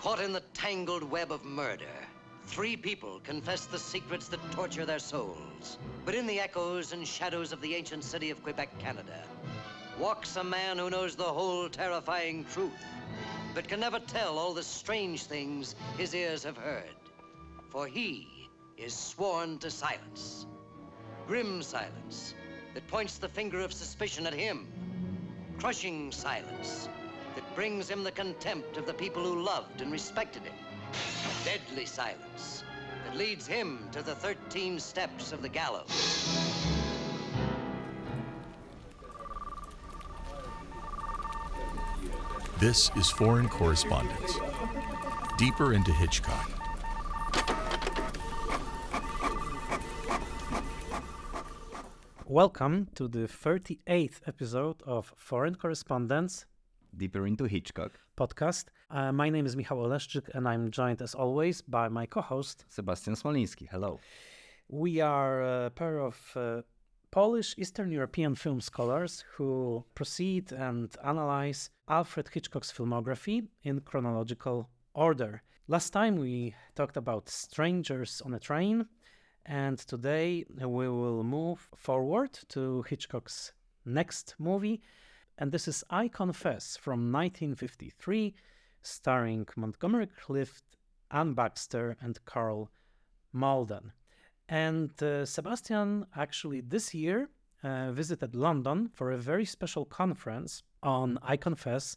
Caught in the tangled web of murder, three people confess the secrets that torture their souls. But in the echoes and shadows of the ancient city of Quebec, Canada, walks a man who knows the whole terrifying truth, but can never tell all the strange things his ears have heard. For he is sworn to silence. Grim silence that points the finger of suspicion at him. Crushing silence brings him the contempt of the people who loved and respected him. Deadly silence that leads him to the 13 steps of the gallows. This is Foreign Correspondence. Deeper into Hitchcock. Welcome to the 38th episode of Foreign Correspondence Deeper into Hitchcock. podcast. Uh, my name is Michał Oleszczyk, and I'm joined as always by my co host. Sebastian Smoliński, hello. We are a pair of uh, Polish Eastern European film scholars who proceed and analyze Alfred Hitchcock's filmography in chronological order. Last time we talked about Strangers on a Train, and today we will move forward to Hitchcock's next movie, and this is I Confess from 1953, starring Montgomery Clift, Anne Baxter, and Karl Malden. And uh, Sebastian actually this year uh, visited London for a very special conference on I Confess.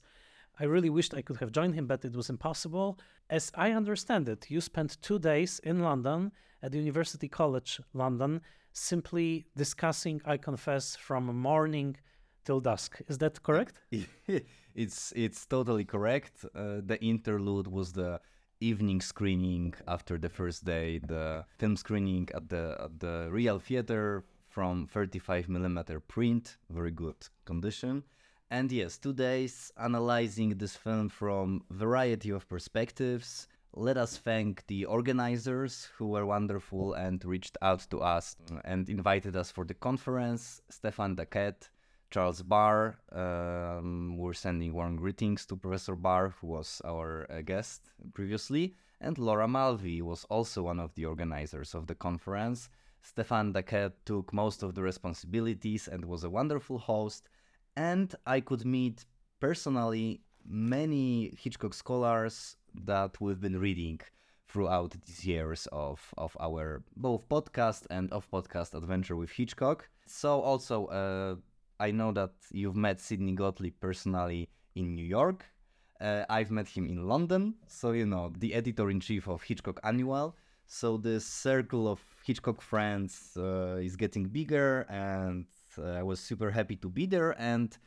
I really wished I could have joined him, but it was impossible. As I understand it, you spent two days in London at University College London simply discussing I Confess from morning till dusk. Is that correct? it's it's totally correct. Uh, the interlude was the evening screening after the first day, the film screening at the at the Real Theater from 35 millimeter print, very good condition. And yes, two days analyzing this film from variety of perspectives. Let us thank the organizers who were wonderful and reached out to us and invited us for the conference. Stefan Daquette, Charles Barr. Um, we're sending warm greetings to Professor Barr, who was our uh, guest previously, and Laura Mulvey was also one of the organizers of the conference. Stefan Daquette took most of the responsibilities and was a wonderful host. And I could meet personally many Hitchcock scholars that we've been reading throughout these years of, of our both podcast and off podcast adventure with Hitchcock. So also uh, I know that you've met Sidney Gottlieb personally in New York. Uh, I've met him in London. So, you know, the editor in chief of Hitchcock Annual. So, this circle of Hitchcock friends uh, is getting bigger, and uh, I was super happy to be there and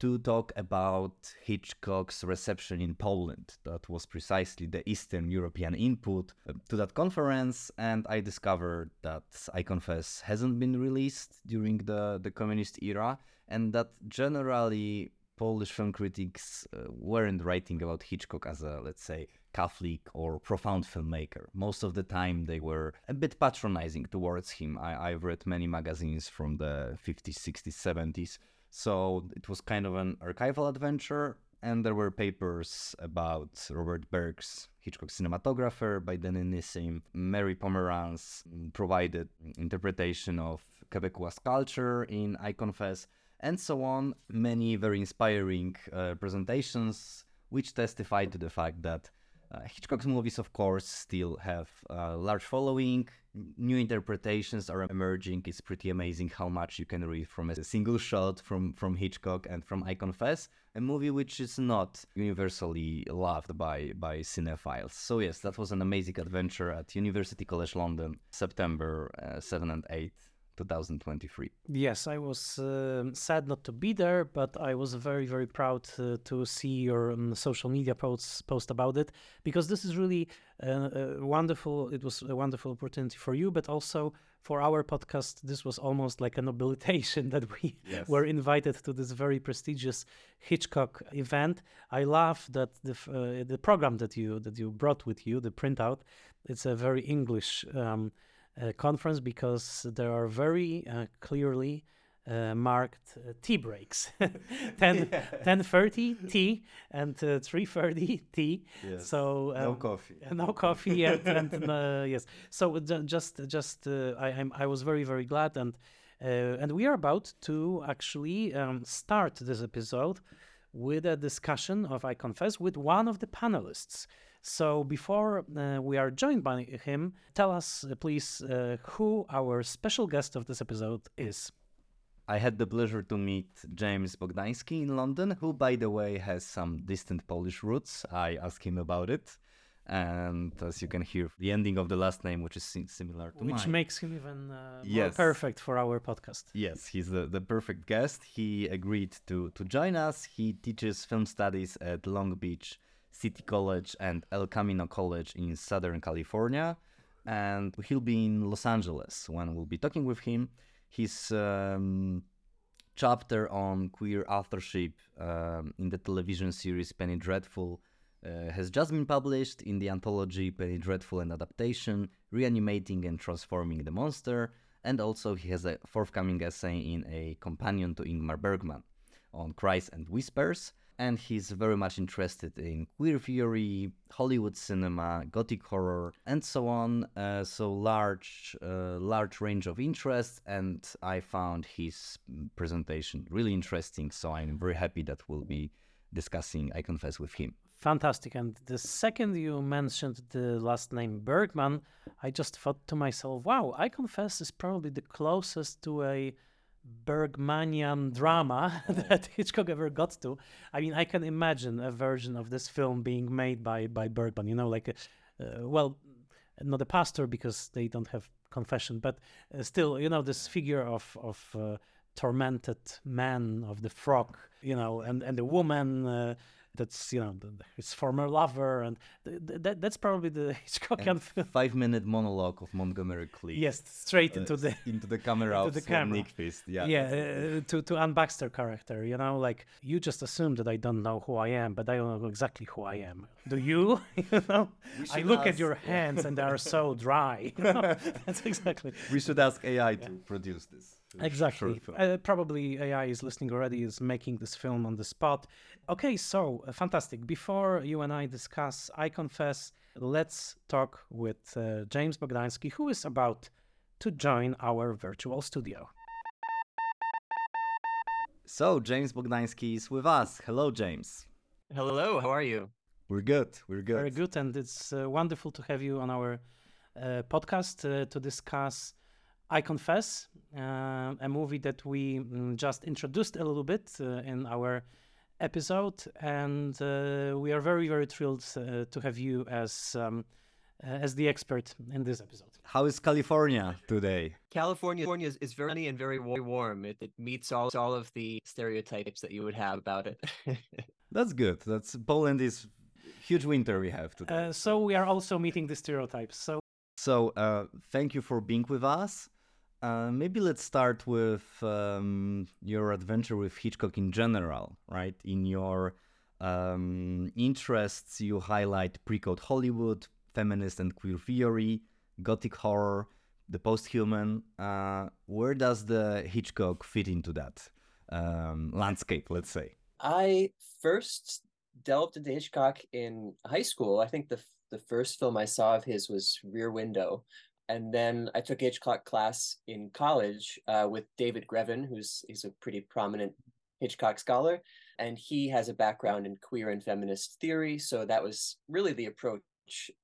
to talk about Hitchcock's reception in Poland. That was precisely the Eastern European input uh, to that conference, and I discovered that I Confess hasn't been released during the, the communist era, and that generally Polish film critics uh, weren't writing about Hitchcock as a, let's say, Catholic or profound filmmaker. Most of the time, they were a bit patronizing towards him. I, I've read many magazines from the 50s, 60s, 70s. So it was kind of an archival adventure. And there were papers about Robert Burks Hitchcock cinematographer by Denis Nissim. Mary Pomeranz provided interpretation of Quebecois culture in I Confess and so on. Many very inspiring uh, presentations, which testify to the fact that uh, Hitchcock's movies, of course, still have a large following. New interpretations are emerging. It's pretty amazing how much you can read from a single shot from, from Hitchcock and from I Confess, a movie which is not universally loved by, by cinephiles. So, yes, that was an amazing adventure at University College London, September uh, 7 and 8. 2023. Yes, I was uh, sad not to be there, but I was very, very proud uh, to see your um, social media posts post about it because this is really uh, wonderful. It was a wonderful opportunity for you, but also for our podcast. This was almost like an nobilization that we Yes. were invited to this very prestigious Hitchcock event. I love that the uh, the program that you that you brought with you, the printout. It's a very English. Um, uh, conference because there are very uh, clearly uh, marked uh, tea breaks. 10 10:30 tea and uh, 3:30 tea. Yes. so no um, coffee. no coffee and, and uh, yes. So just just uh, I I'm, I was very very glad and uh, and we are about to actually um, start this episode with a discussion of I confess with one of the panelists so before uh, we are joined by him tell us uh, please uh, who our special guest of this episode is I had the pleasure to meet James Bogdański in London, who, by the way, has some distant Polish roots. I asked him about it. And as you can hear, the ending of the last name, which is similar to which mine. makes him even uh, more Yes. perfect for our podcast Yes, he's the, the perfect guest. He agreed to, to join us. He teaches film studies at Long Beach City College and El Camino College in Southern California. And he'll be in Los Angeles when we'll be talking with him. His um, chapter on queer authorship um, in the television series Penny Dreadful uh, has just been published in the anthology Penny Dreadful and Adaptation, Reanimating and Transforming the Monster, and also he has a forthcoming essay in a companion to Ingmar Bergman on Cries and Whispers, and he's very much interested in queer theory, Hollywood cinema, gothic horror, and so on. Uh, so large, uh, large range of interests, and I found his presentation really interesting. So I'm very happy that we'll be discussing I Confess with him. Fantastic. And the second you mentioned the last name Bergman, I just thought to myself, wow, I confess is probably the closest to a Bergmanian drama that Hitchcock ever got to. I mean, I can imagine a version of this film being made by, by Bergman, you know, like, a, uh, well, not a pastor because they don't have confession, but uh, still, you know, this figure of, of uh, tormented man of the frog, you know, and, and the woman. Uh, that's you know his former lover, and th- th- that that's probably the Hitchcockian film. Five minute monologue of Montgomery Clift. Yes, straight uh, into the into the camera into of the camera. Nykvist. Yeah, yeah uh, to to Anne Baxter character. You know, like you just assume that I don't know who I am, but I don't know exactly who I am. Do you? you know, I look at your hands and they are so dry. You know? That's exactly We should ask AI to produce this. Exactly. short film. Uh, probably AI is listening already, is making this film on the spot. Okay, so uh, fantastic. Before you and I discuss, I confess, let's talk with uh, James Bogdański, who is about to join our virtual studio. So James Bogdański is with us. Hello, James. Hello, how are you? We're good. We're good. Very good, and it's uh, wonderful to have you on our uh, podcast uh, to discuss I Confess, uh, a movie that we mm, just introduced a little bit uh, in our episode, and uh, we are very, very thrilled uh, to have you as um, uh, as the expert in this episode. How is California today? California California is, is very sunny and very warm. It, it meets all all of the stereotypes that you would have about it. That's good. That's Poland is huge winter we have today. Uh, so we are also meeting the stereotypes. So so uh, thank you for being with us. Uh, maybe let's start with um, your adventure with Hitchcock in general, right? In your um, interests, you highlight pre-code Hollywood, feminist and queer theory, gothic horror, the post-human. Uh, where does the Hitchcock fit into that um, landscape? Let's say. I first delved into Hitchcock in high school. I think the the first film I saw of his was Rear Window, and then I took Hitchcock class in college uh, with David Greven, who's he's a pretty prominent Hitchcock scholar, and he has a background in queer and feminist theory. So that was really the approach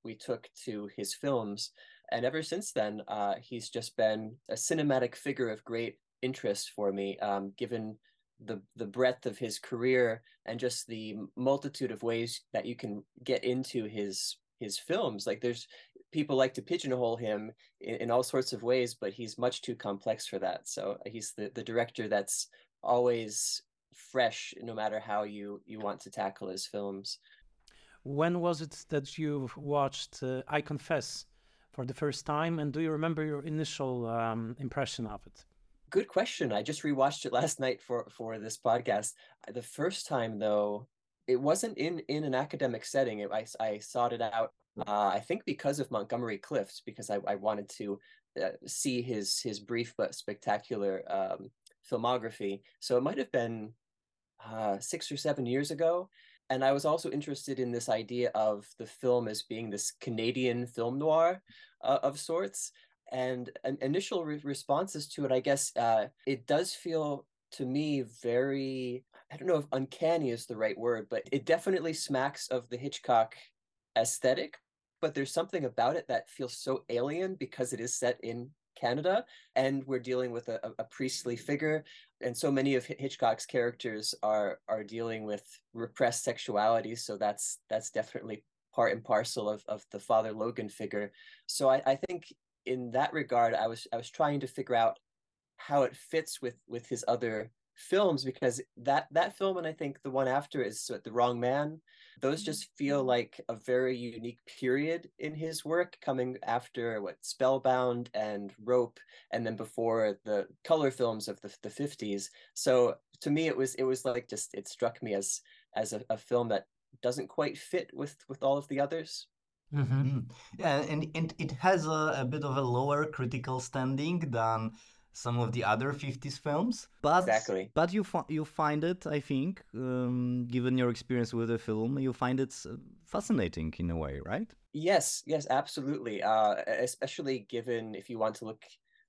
we took to his films. And ever since then, uh, he's just been a cinematic figure of great interest for me, um, given the the breadth of his career and just the multitude of ways that you can get into his his films. Like there's people like to pigeonhole him in, in all sorts of ways, but he's much too complex for that. So he's the, the director that's always fresh, no matter how you you want to tackle his films. when was it that you watched uh, I Confess for the first time, and do you remember your initial um, impression of it? Good question. I just rewatched it last night for for this podcast. The first time though, it wasn't in in an academic setting. It, I I sought it out. Uh, I think because of Montgomery Clift, because I, I wanted to uh, see his his brief but spectacular um, filmography. So it might have been uh, six or seven years ago. And I was also interested in this idea of the film as being this Canadian film noir uh, of sorts. And an initial re- responses to it, I guess, uh, it does feel to me very, I don't know if uncanny is the right word, but it definitely smacks of the Hitchcock aesthetic. But there's something about it that feels so alien because it is set in Canada, and we're dealing with a, a, priestly figure, and so many of Hitchcock's characters are are dealing with repressed sexuality. So that's that's definitely part and parcel of of the Father Logan figure. So I, I think in that regard, I was I was trying to figure out how it fits with with his other films because that that film and I think the one after is The Wrong Man. Those mm-hmm. just feel like a very unique period in his work, coming after what Spellbound and Rope, and then before the color films of the the fifties. So to me, it was it was like just it struck me as as a, a film that doesn't quite fit with with all of the others. Mm-hmm. Mm. Yeah, and, and it has a, a bit of a lower critical standing than some of the other 50s films. But exactly. but you fi- you find it i think um, given your experience with the film you find it uh, fascinating in a way right? Yes yes absolutely. Uh, especially given if you want to look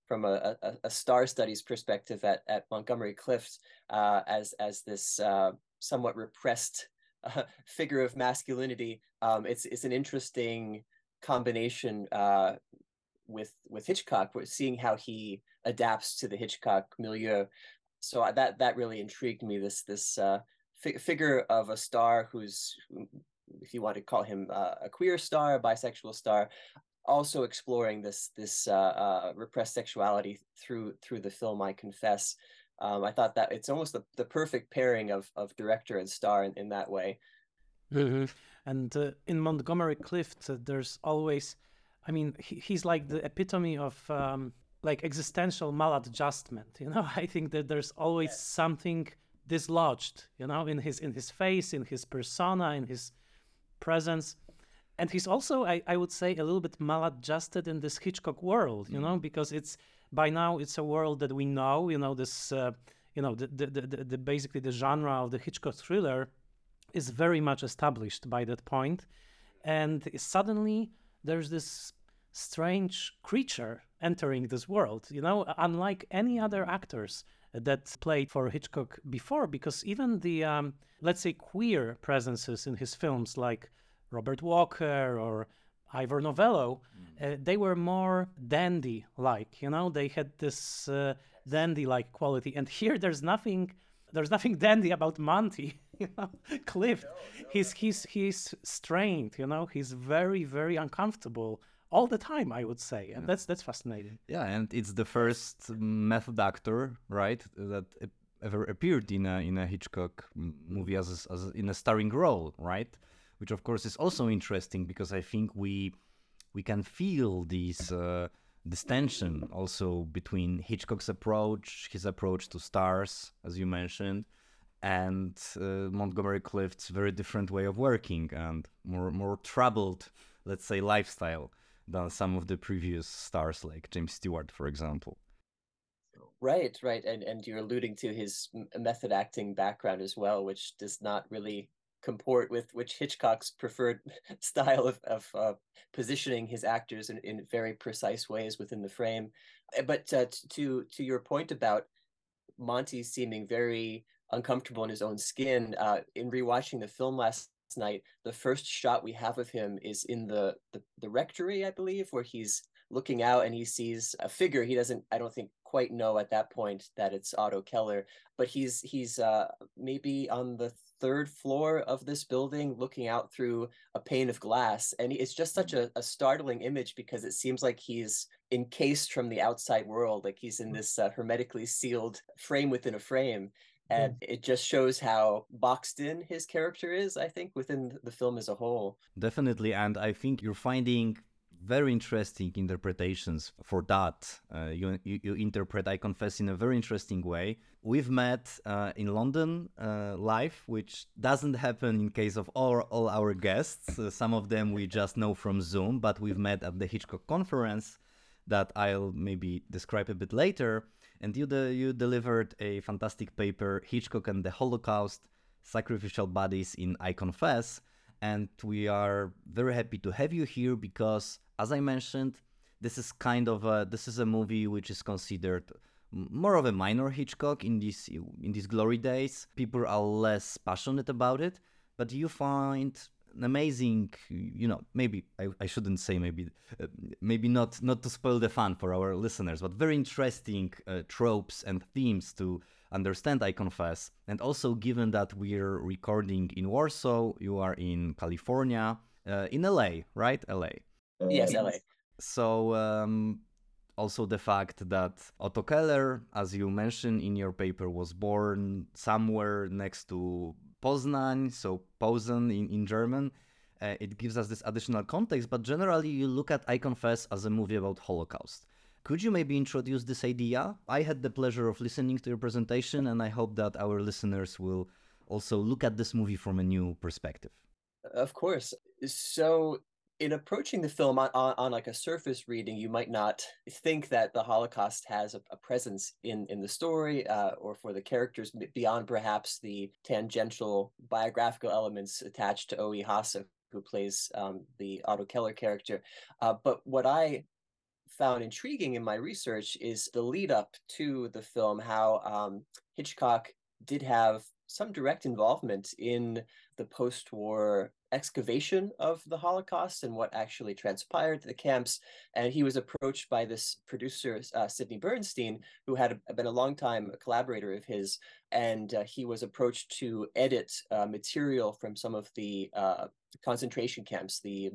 from a, a, a star studies perspective at, at montgomery clift uh, as as this uh, somewhat repressed uh, figure of masculinity um, it's it's an interesting combination uh, with with Hitchcock, seeing how he adapts to the Hitchcock milieu. So that that really intrigued me. This this uh, fi- figure of a star who's, if you want to call him uh, a queer star, a bisexual star, also exploring this this uh, uh, repressed sexuality through through the film. I confess. Um, I thought that it's almost the, the perfect pairing of of director and star in, in that way. Mm-hmm. And uh, in Montgomery Clift, uh, there's always I mean, he, he's like the epitome of um, like existential maladjustment. You know, I think that there's always something dislodged. You know, in his in his face, in his persona, in his presence, and he's also, I, I would say, a little bit maladjusted in this Hitchcock world. You know, mm. because it's by now it's a world that we know. You know, this. Uh, you know, the, the, the, the basically the genre of the Hitchcock thriller is very much established by that point, and suddenly there's this strange creature entering this world, you know, unlike any other actors that played for Hitchcock before, because even the, um, let's say, queer presences in his films, like Robert Walker or Ivor Novello, mm. uh, they were more dandy like, you know, they had this uh, dandy like quality. And here there's nothing. There's nothing dandy about Monty, you know, Clift. No, no, he's he's he's strained, you know. He's very very uncomfortable all the time i would say and yeah. that's that's fascinating. Yeah and it's the first method actor right that ever appeared in a in a hitchcock movie as, a, as a, in a starring role right? Which of course is also interesting because i think we we can feel this uh, this tension also between hitchcock's approach his approach to stars as you mentioned and uh, Montgomery Clift's very different way of working and more more troubled, let's say, lifestyle than some of the previous stars like James Stewart, for example. Right, right, and and you're alluding to his method acting background as well, which does not really comport with which Hitchcock's preferred style of of uh, positioning his actors in, in very precise ways within the frame. Uh, but uh, to to your point about Monty seeming very uncomfortable in his own skin, uh, in rewatching the film last night, the first shot we have of him is in the, the the rectory, I believe, where he's looking out and he sees a figure. He doesn't, I don't think, quite know at that point that it's Otto Keller, but he's he's uh, maybe on the third floor of this building, looking out through a pane of glass, and it's just such a, a startling image because it seems like he's encased from the outside world, like he's in mm. this uh, hermetically sealed frame within a frame and it just shows how boxed in his character is i think within the film as a whole definitely and i think you're finding very interesting interpretations for that. Uh, you, you, you, interpret, I confess, in a very interesting way. We've met uh, in London uh, live, which doesn't happen in case of all, all our guests. Uh, some of them we just know from Zoom, but we've met at the Hitchcock conference that I'll maybe describe a bit later. And you de- you delivered a fantastic paper, Hitchcock and the Holocaust: Sacrificial Bodies in I Confess, and we are very happy to have you here because, as I mentioned, this is kind of a this is a movie which is considered more of a minor Hitchcock in these in these glory days. People are less passionate about it, but you find an amazing, you know, maybe I, I shouldn't say maybe uh, maybe not not to spoil the fun for our listeners, but very interesting uh, tropes and themes to understand. I confess, and also given that we're recording in Warsaw, you are in California, uh, in LA, right? LA. Yes, LA. So um, also the fact that Otto Keller, as you mentioned in your paper, was born somewhere next to Poznań, so Posen in, in German. Uh, it gives us this additional context, but generally you look at I Confess as a movie about Holocaust. Could you maybe introduce this idea? I had the pleasure of listening to your presentation, and I hope that our listeners will also look at this movie from a new perspective. Of course. So in approaching the film on, on, on, like a surface reading, you might not think that the Holocaust has a, a presence in in the story uh, or for the characters beyond perhaps the tangential biographical elements attached to O.E. Hasse, who plays um, the Otto Keller character. Uh, but what I found intriguing in my research is the lead up to the film, how um, Hitchcock did have some direct involvement in the post-war excavation of the Holocaust and what actually transpired the camps. And he was approached by this producer, uh, Sidney Bernstein, who had been a long time collaborator of his. And uh, he was approached to edit uh, material from some of the uh, concentration camps, the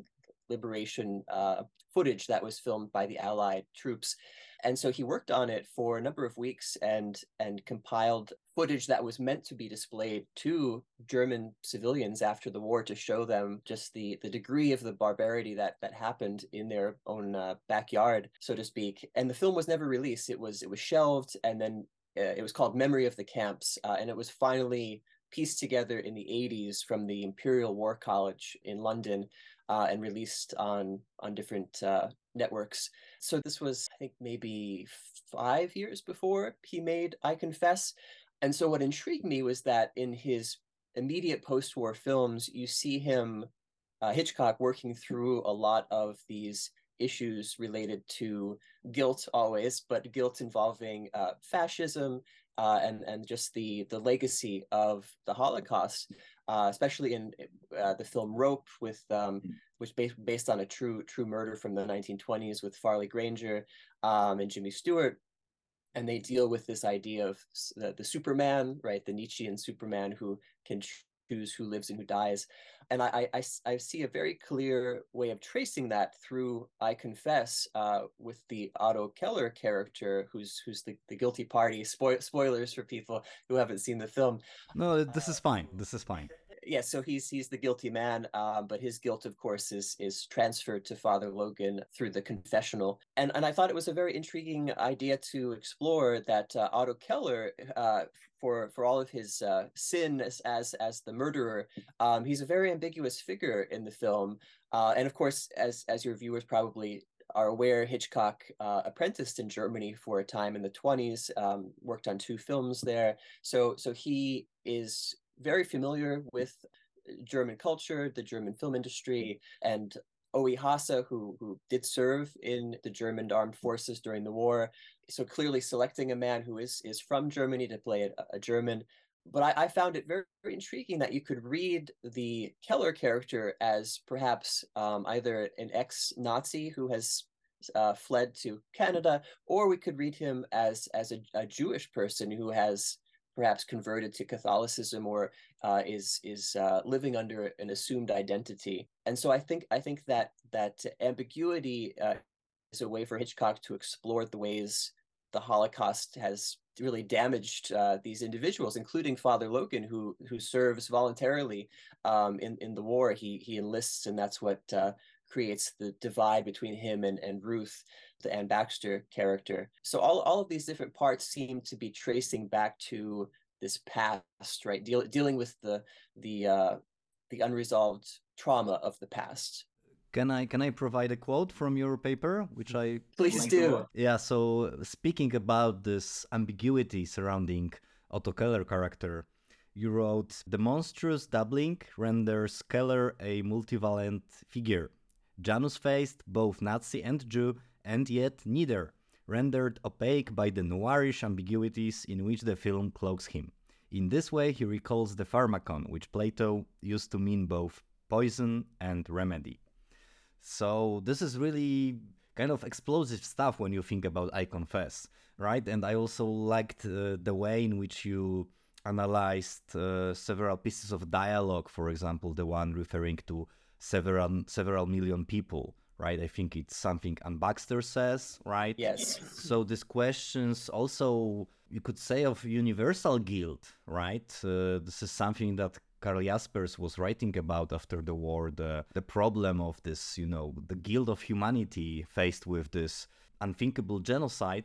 liberation uh, footage that was filmed by the Allied troops. And so he worked on it for a number of weeks and and compiled footage that was meant to be displayed to German civilians after the war to show them just the the degree of the barbarity that that happened in their own uh, backyard, so to speak. And the film was never released. It was it was shelved, and then uh, it was called Memory of the Camps, uh, and it was finally pieced together in the 80s from the Imperial War College in London uh, and released on on different uh, networks. So this was, I think, maybe five years before he made I Confess. And so what intrigued me was that in his immediate post-war films, you see him, uh, Hitchcock, working through a lot of these issues related to guilt always, but guilt involving uh, fascism uh, and and just the the legacy of the Holocaust, uh, especially in uh, the film Rope, with um, which based based on a true true murder from the 1920s with Farley Granger um, and Jimmy Stewart, and they deal with this idea of the, the Superman, right, the Nietzschean Superman who can choose who lives and who dies, and I I, I see a very clear way of tracing that through I confess uh, with the Otto Keller character who's who's the, the guilty party. Spoil, spoilers for people who haven't seen the film. No, this is fine. This is fine yeah, so he's he's the guilty man, um, but his guilt, of course, is is transferred to Father Logan through the confessional, and and I thought it was a very intriguing idea to explore that uh, Otto Keller, uh, for for all of his uh, sin as, as as the murderer, um, he's a very ambiguous figure in the film, uh, and of course, as as your viewers probably are aware, Hitchcock uh, apprenticed in Germany for a time in the 20s, um, worked on two films there. So, so he is very familiar with German culture, the German film industry, and O.E. Hasse, who who did serve in the German armed forces during the war. So clearly selecting a man who is is from Germany to play a, a German. But I, I, found it very, very intriguing that you could read the Keller character as perhaps um, either an ex-Nazi who has uh, fled to Canada, or we could read him as as a, a Jewish person who has perhaps converted to Catholicism or uh, is is uh, living under an assumed identity. And so I think I think that that ambiguity uh, is a way for Hitchcock to explore the ways the Holocaust has really damaged uh, these individuals, including Father Logan, who who serves voluntarily um, in in the war. He he enlists, and that's what uh, creates the divide between him and, and Ruth, the Anne Baxter character. So all, all of these different parts seem to be tracing back to this past, right? Deal, dealing with the the uh, the unresolved trauma of the past. Can I can I provide a quote from your paper, which I Please do. Yeah, so speaking about this ambiguity surrounding Otto Keller character, you wrote the monstrous doubling renders Keller a multivalent figure, Janus-faced, both Nazi and Jew, and yet neither, rendered opaque by the noirish ambiguities in which the film cloaks him. In this way, he recalls the pharmakon, which Plato used to mean both poison and remedy. So this is really kind of explosive stuff when you think about I Confess, right? And I also liked uh, the way in which you analyzed uh, several pieces of dialogue, for example, the one referring to several several million people, right? I think it's something Anne Baxter says, right? Yes. So these questions also you could say of universal guilt, right? Uh, this is something that Karl Jaspers was writing about after the war, the the problem of this, you know, the guilt of humanity faced with this unthinkable genocide.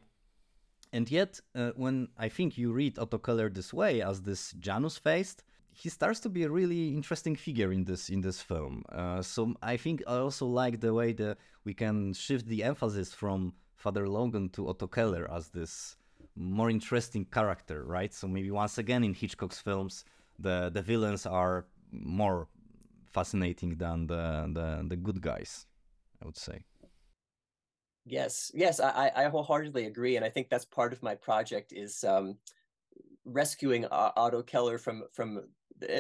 And yet, uh, when I think you read Otto Keller this way, as this Janus faced, he starts to be a really interesting figure in this in this film. Uh, so I think I also like the way that we can shift the emphasis from Father Logan to Otto Keller as this more interesting character, right? So maybe once again in Hitchcock's films, the the villains are more fascinating than the the, the good guys, I would say. Yes, yes, I, I wholeheartedly agree, and I think that's part of my project is um, rescuing Otto Keller from from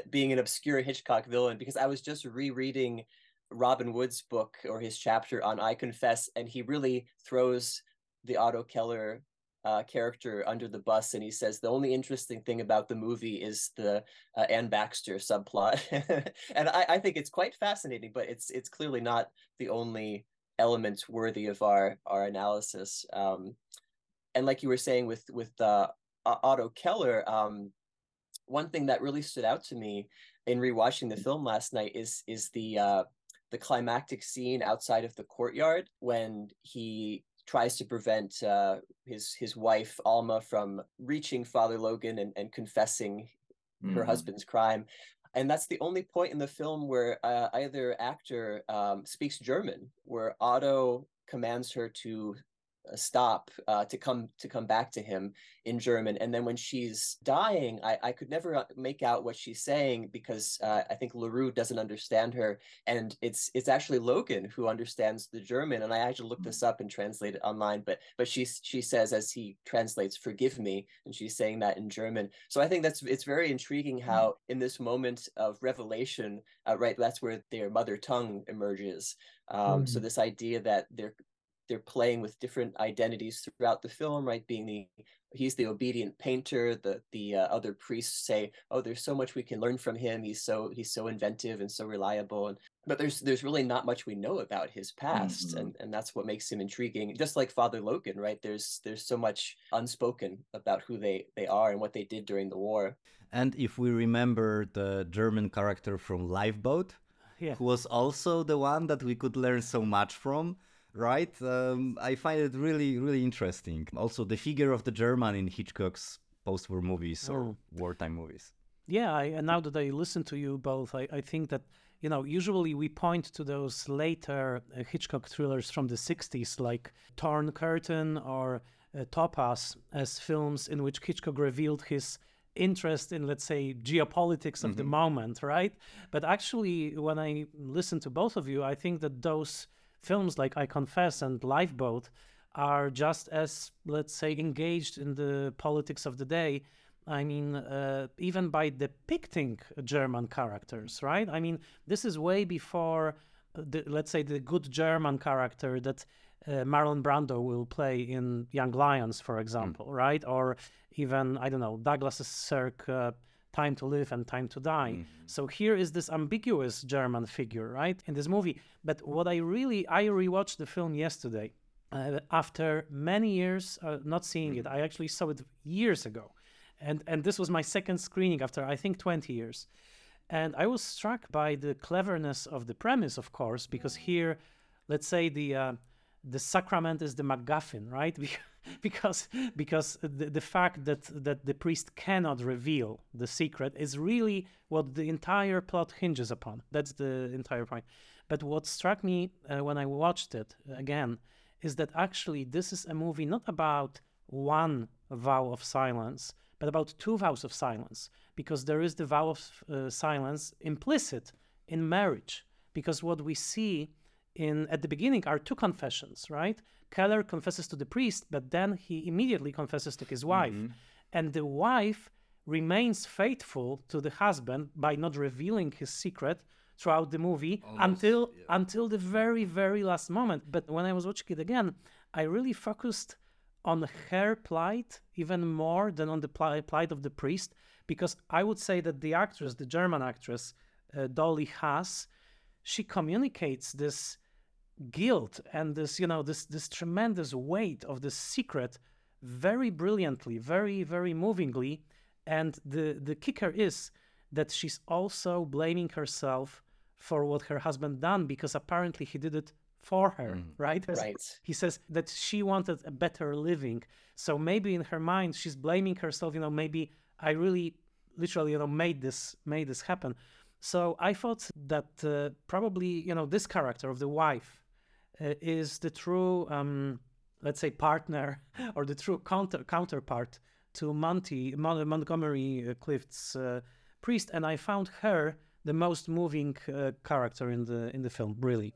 being an obscure Hitchcock villain because I was just rereading Robin Wood's book or his chapter on I Confess, and he really throws the Otto Keller uh, character under the bus, and he says the only interesting thing about the movie is the uh, Anne Baxter subplot, and I, I think it's quite fascinating, but it's it's clearly not the only element worthy of our our analysis. Um, and like you were saying with with uh, Otto Keller, um, one thing that really stood out to me in rewatching the film last night is is the uh, the climactic scene outside of the courtyard when he tries to prevent uh, his his wife Alma from reaching Father Logan and, and confessing mm. her mm-hmm. husband's crime. And that's the only point in the film where uh, either actor um, speaks German, where Otto commands her to stop uh, to come to come back to him in German. And then when she's dying, I, I could never uh, make out what she's saying because uh, I think Larrue doesn't understand her, and it's it's actually Logan who understands the German. And I actually looked this up and translated online, but but she she says as he translates, "Forgive me," and she's saying that in German. So I think that's it's very intriguing mm-hmm. how in this moment of revelation, uh, right, that's where their mother tongue emerges. Um, mm-hmm. So this idea that they're they're playing with different identities throughout the film right? Being the he's the obedient painter the the uh, other priests say oh there's so much we can learn from him. He's so he's so inventive and so reliable. And but there's there's really not much we know about his past mm-hmm. and and that's what makes him intriguing. Just like father logan right? There's there's so much unspoken about who they they are and what they did during the war. And if we remember the german character from lifeboat yeah. who was also the one that we could learn so much from right? Um, I find it really, really interesting. Also, the figure of the German in Hitchcock's post-war movies or oh. wartime movies. Yeah, I, and now that I listen to you both, I, I think that you know usually we point to those later uh, Hitchcock thrillers from the '60s, like Torn Curtain or uh, Topaz, as films in which Hitchcock revealed his interest in let's say geopolitics of mm-hmm. the moment right but actually when i listen to both of you i think that those films like I Confess and Lifeboat are just as, let's say, engaged in the politics of the day. I mean, uh, even by depicting German characters, right? I mean, this is way before, the, let's say, the good German character that uh, Marlon Brando will play in Young Lions, for example, mm. right? Or even, I don't know, Douglas Sirk. Uh, time to live and time to die. Mm-hmm. So here is this ambiguous German figure, right, in this movie. But what I really, I rewatched the film yesterday. Uh, after many years uh, not seeing it, mm-hmm. I actually saw it years ago, and and this was my second screening after I think 20 years, and I was struck by the cleverness of the premise, of course, because here, let's say the uh, the sacrament is the MacGuffin, right? because because the, the fact that that the priest cannot reveal the secret is really what the entire plot hinges upon. That's the entire point. But what struck me uh, when I watched it again is that actually this is a movie not about one vow of silence, but about two vows of silence, because there is the vow of uh, silence implicit in marriage. Because what we see in at the beginning are two confessions, right? Keller confesses to the priest, but then he immediately confesses to his wife. Mm-hmm. And the wife remains faithful to the husband by not revealing his secret throughout the movie Almost, until yeah. until the very very last moment but when i was watching it again i really focused on her plight even more than on the plight of the priest because i would say that the actress the german actress uh, dolly haas she communicates this guilt and this you know this this tremendous weight of the secret very brilliantly very very movingly. And the the kicker is that she's also blaming herself for what her husband done because apparently he did it for her mm. right? Right. He says that she wanted a better living. So maybe in her mind she's blaming herself you know maybe i really literally you know made this made this happen. So i thought that uh, probably you know this character of the wife is the true, um, let's say, partner or the true counter counterpart to Monty Mon- Montgomery uh, Clift's uh, priest, and I found her the most moving uh, character in the in the film. Really,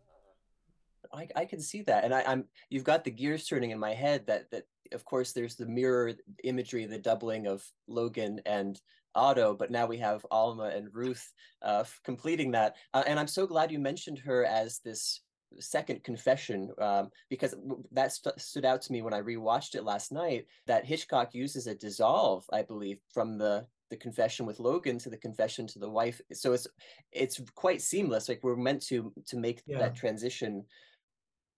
I, I can see that, and I, I'm you've got the gears turning in my head. That that of course there's the mirror imagery, the doubling of Logan and Otto, but now we have Alma and Ruth uh, completing that. Uh, and I'm so glad you mentioned her as this second confession um, because that st- stood out to me when I rewatched it last night. That Hitchcock uses a dissolve, I believe, from the the confession with Logan to the confession to the wife. So it's it's quite seamless. Like we're meant to to make yeah. that transition.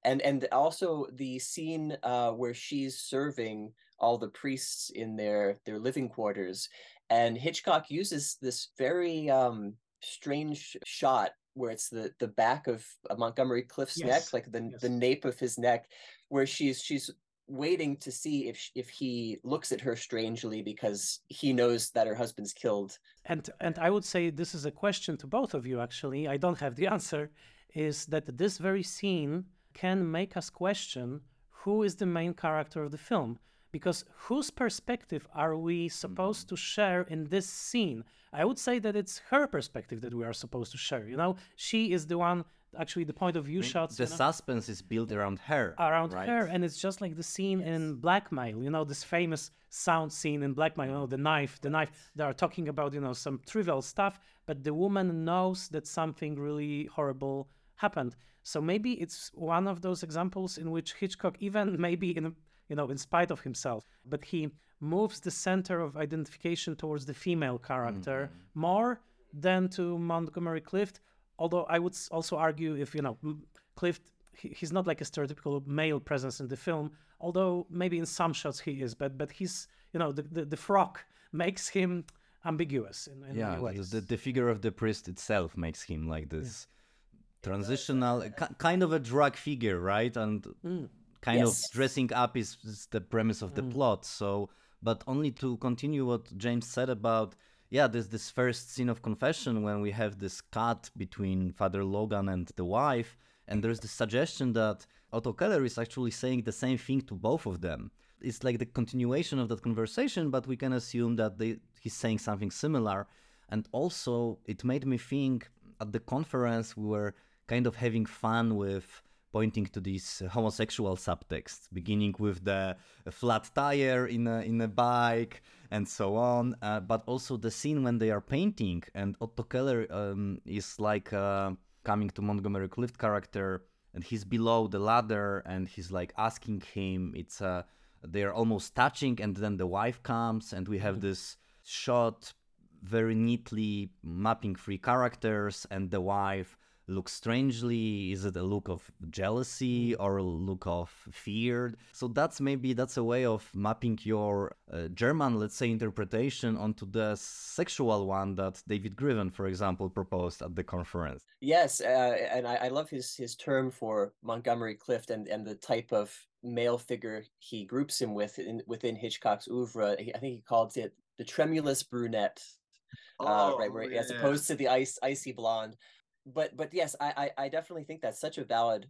And and also the scene uh, where she's serving all the priests in their their living quarters, and Hitchcock uses this very um, strange shot where it's the the back of Montgomery Clift's yes. neck, like the yes. the nape of his neck, where she's she's waiting to see if if he looks at her strangely because he knows that her husband's killed. And and I would say this is a question to both of you. Actually, I don't have the answer. Is that this very scene can make us question who is the main character of the film? Because whose perspective are we supposed mm-hmm. to share in this scene? I would say that it's her perspective that we are supposed to share. You know, she is the one actually the point of view I mean, shots the you know, suspense is built around her around right? her and it's just like the scene yes. in blackmail you know this famous sound scene in blackmail you know the knife the knife they are talking about you know some trivial stuff but the woman knows that something really horrible happened so maybe it's one of those examples in which hitchcock even maybe in you know in spite of himself but he moves the center of identification towards the female character mm-hmm. more than to Montgomery Clift. Although I would also argue if you know Clift, he's not like a stereotypical male presence in the film. Although maybe in some shots he is, but but he's you know the the, the frock makes him ambiguous in, in yeah the, the figure of the priest itself makes him like this yeah. transitional kind of a drag figure right and mm. Kind yes. of dressing up is, is the premise of the mm. plot so but only to continue what James said about yeah, there's this first scene of confession when we have this cut between Father Logan and the wife, and there's the suggestion that Otto Keller is actually saying the same thing to both of them. It's like the continuation of that conversation, but we can assume that they, he's saying something similar. And also, it made me think at the conference we were kind of having fun with pointing to these homosexual subtexts, beginning with the flat tire in a, in a bike and so on, uh, but also the scene when they are painting and Otto Keller um, is like uh, coming to Montgomery Clift character and he's below the ladder and he's like asking him, it's uh, they're almost touching and then the wife comes and we have mm-hmm. this shot very neatly mapping three characters and the wife look strangely? Is it a look of jealousy or a look of fear? So that's maybe that's a way of mapping your uh, German, let's say, interpretation onto the sexual one that David Greven, for example, proposed at the conference. Yes, uh, and I, I, love his his term for Montgomery Clift and and the type of male figure he groups him with in, within Hitchcock's oeuvre. I think he called it the tremulous brunette, uh, right? Where Oh, as opposed to the ice icy blonde. But but yes, I, I I definitely think that's such a valid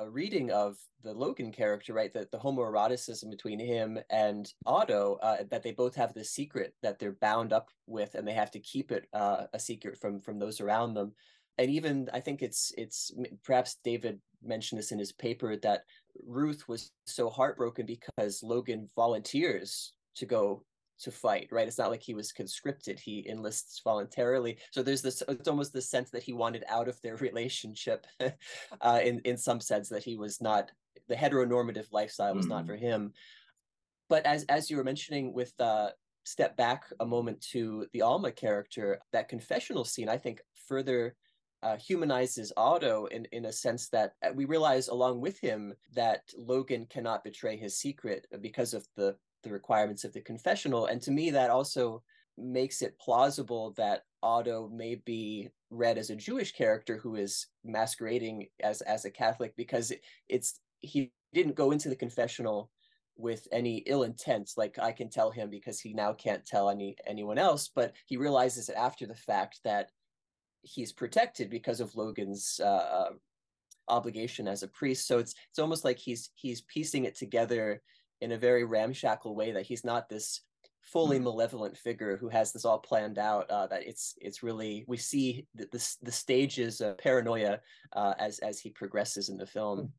a reading of the Logan character, right? That the homoeroticism between him and Otto, uh, that they both have this secret that they're bound up with, and they have to keep it uh, a secret from from those around them. And even I think it's it's perhaps David mentioned this in his paper that Ruth was so heartbroken because Logan volunteers to go to fight right? It's not like he was conscripted he enlists voluntarily. So there's this it's almost the sense that he wanted out of their relationship uh, in in some sense that he was not the heteronormative lifestyle was not Mhm. for him. But as as you were mentioning with uh step back a moment to the alma character that confessional scene i think further uh, humanizes Otto in, in a sense that uh, we realize along with him that Logan cannot betray his secret because of the the requirements of the confessional. And to me, that also makes it plausible that Otto may be read as a Jewish character who is masquerading as as a Catholic because it, it's he didn't go into the confessional with any ill intent like i can tell him because he now can't tell any anyone else but he realizes it after the fact that he's protected because of logan's uh, obligation as a priest so it's it's almost like he's he's piecing it together in a very ramshackle way that he's not this fully Mhm. malevolent figure who has this all planned out uh, that it's it's really we see the the, the stages of paranoia uh, as as he progresses in the film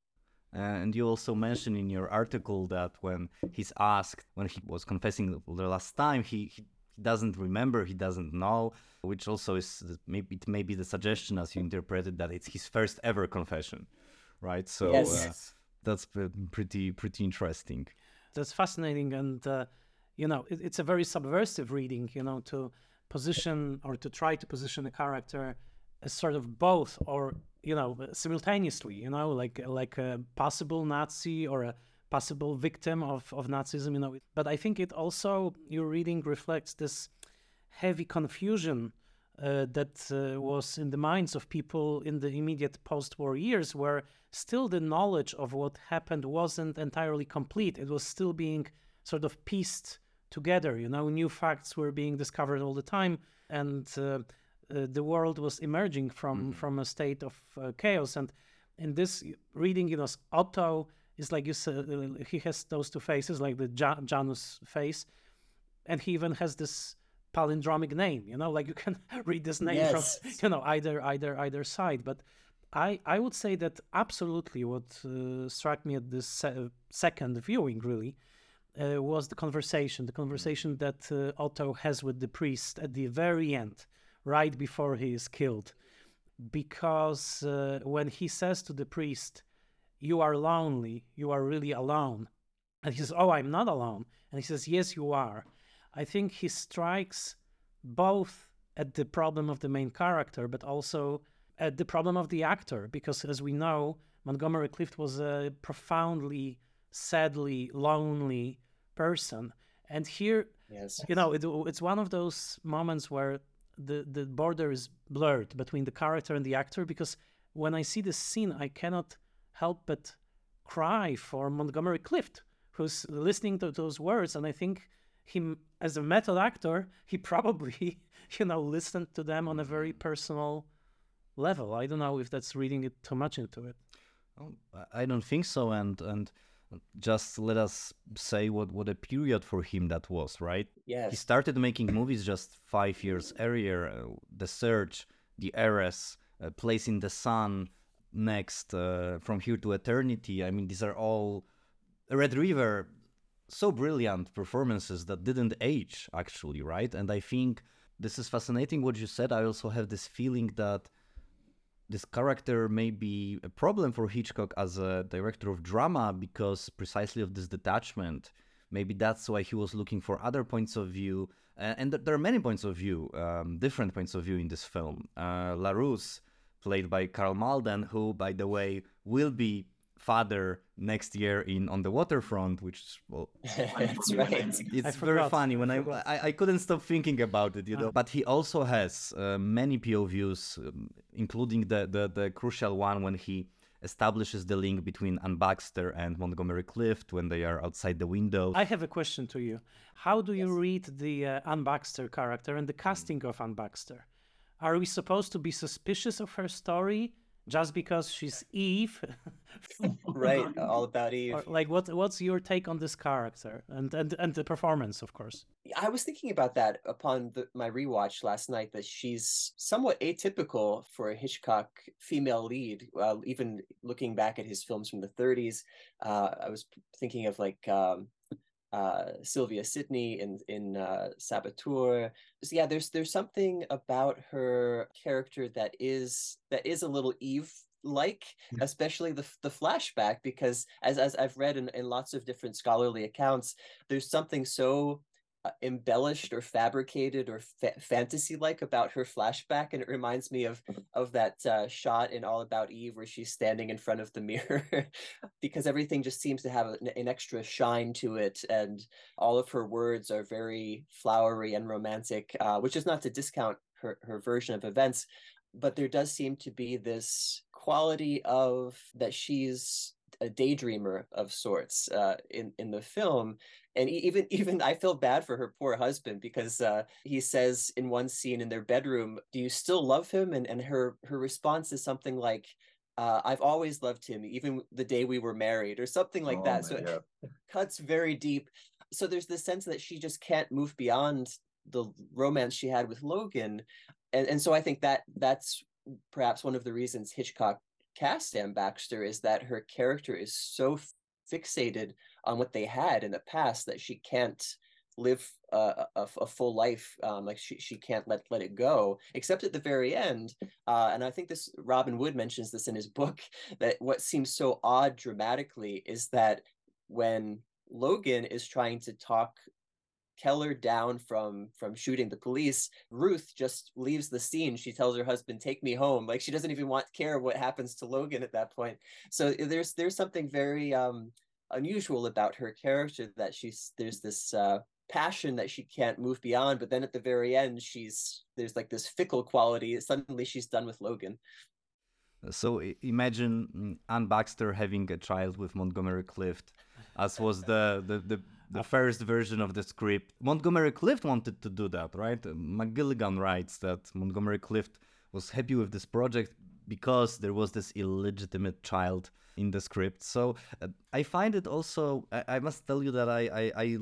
And you also mentioned in your article that when he's asked, when he was confessing the last time, he, he he doesn't remember, he doesn't know, which also is maybe it may be the suggestion as you interpreted that it's his first ever confession, right? So Yes. uh, that's pretty pretty interesting. That's fascinating, and uh, you know, it, it's a very subversive reading. You know, to position or to try to position a character as sort of both, or you know, simultaneously. You know, like like a possible Nazi or a possible victim of of Nazism. You know, but I think it also your reading reflects this heavy confusion uh, that uh, was in the minds of people in the immediate post-war years, where still the knowledge of what happened wasn't entirely complete. It was still being sort of pieced together. You know, new facts were being discovered all the time, and uh, uh, the world was emerging from from a state of uh, chaos. And in this reading, you know, Otto is like you said, he has those two faces, like the ja- Janus face, and he even has this palindromic name you know like you can read this name Yes. from you know either either either side. But i i would say that absolutely what uh, struck me at this se- second viewing really uh, was the conversation the conversation that uh, otto has with the priest at the very end right before he is killed. Because uh, when he says to the priest you are lonely you are really alone and he says oh i'm not alone and he says yes you are I think he strikes both at the problem of the main character, but also at the problem of the actor, because as we know, Montgomery Clift was a profoundly, sadly lonely person. And here, yes you know, it, it's one of those moments where the, the border is blurred between the character and the actor, because when I see this scene, I cannot help but cry for Montgomery Clift, who's listening to those words. And I think him as a method actor, he probably, you know, listened to them on a very personal level. I don't know if that's reading it too much into it. Oh, I- I don't think so, and and just let us say what what a period for him that was, right? Yeah. He started making movies just five years earlier. Uh, the Search, The Heiress, uh, Place in the Sun, next, uh, From Here to Eternity. I mean, these are all Red River, so brilliant performances that didn't age, actually, right? And I think this is fascinating what you said. I also have this feeling that this character may be a problem for Hitchcock as a director of drama because precisely of this detachment. Maybe that's why he was looking for other points of view. And there are many points of view, um, different points of view in this film. Uh, Larousse, played by Karl Malden, who, by the way, will be father next year in On the Waterfront, which is, well, that's right it's I very funny when I I. I I couldn't stop thinking about it, you know. But he also has uh, many POVs, um, including the, the the crucial one when he establishes the link between Anne Baxter and Montgomery Clift when they are outside the window. I have a question to you. How do you read the uh, Anne Baxter character and the casting of Anne Baxter? Are we supposed to be suspicious of her story just because she's Eve? right, all about Eve. Or, like, what what's your take on this character and and and the performance, of course? I was thinking about that upon the, my rewatch last night. That she's somewhat atypical for a Hitchcock female lead. Uh, even looking back at his films from the 30s, uh, I was thinking of like um, uh, Sylvia Sidney in in uh, Saboteur. So yeah, there's there's something about her character that is that is a little Eve like, especially the the flashback, because as as I've read in, in lots of different scholarly accounts, there's something so embellished or fabricated or fa- fantasy like about her flashback and it reminds me of of that uh, shot in all about eve where she's standing in front of the mirror because everything just seems to have an, an, extra shine to it and all of her words are very flowery and romantic uh, which is not to discount her, her version of events but there does seem to be this quality of that she's a daydreamer of sorts uh, in in the film, and even even I feel bad for her poor husband because uh, he says in one scene in their bedroom, "Do you still love him?" and and her her response is something like. Uh, I've always loved him, even the day we were married, or something like oh, that. So it cuts very deep. So there's this sense that she just can't move beyond the romance she had with Logan, and and so I think that that's perhaps one of the reasons Hitchcock cast Anne Baxter is that her character is so fixated on what they had in the past that she can't live a, a, a, full life um, like she, she can't let let it go except at the very end uh, and i think this robin wood mentions this in his book that what seems so odd dramatically is that when logan is trying to talk Keller down from from shooting the police, Ruth just leaves the scene. She tells her husband, "Take me home." Like she doesn't even want care what happens to Logan at that point. So eh, there's there's something very um, unusual about her character that she's there's this uh, passion that she can't move beyond, but then at the very end, she's there's like this fickle quality. Suddenly, she's done with Logan. So imagine mm, Anne Baxter having a child with Montgomery Clift, as was the the, the the first version of the script. Montgomery Clift wanted to do that, right? McGilligan writes that Montgomery Clift was happy with this project because there was this illegitimate child in the script. So uh, I find it also. I, I, must tell you that I I, I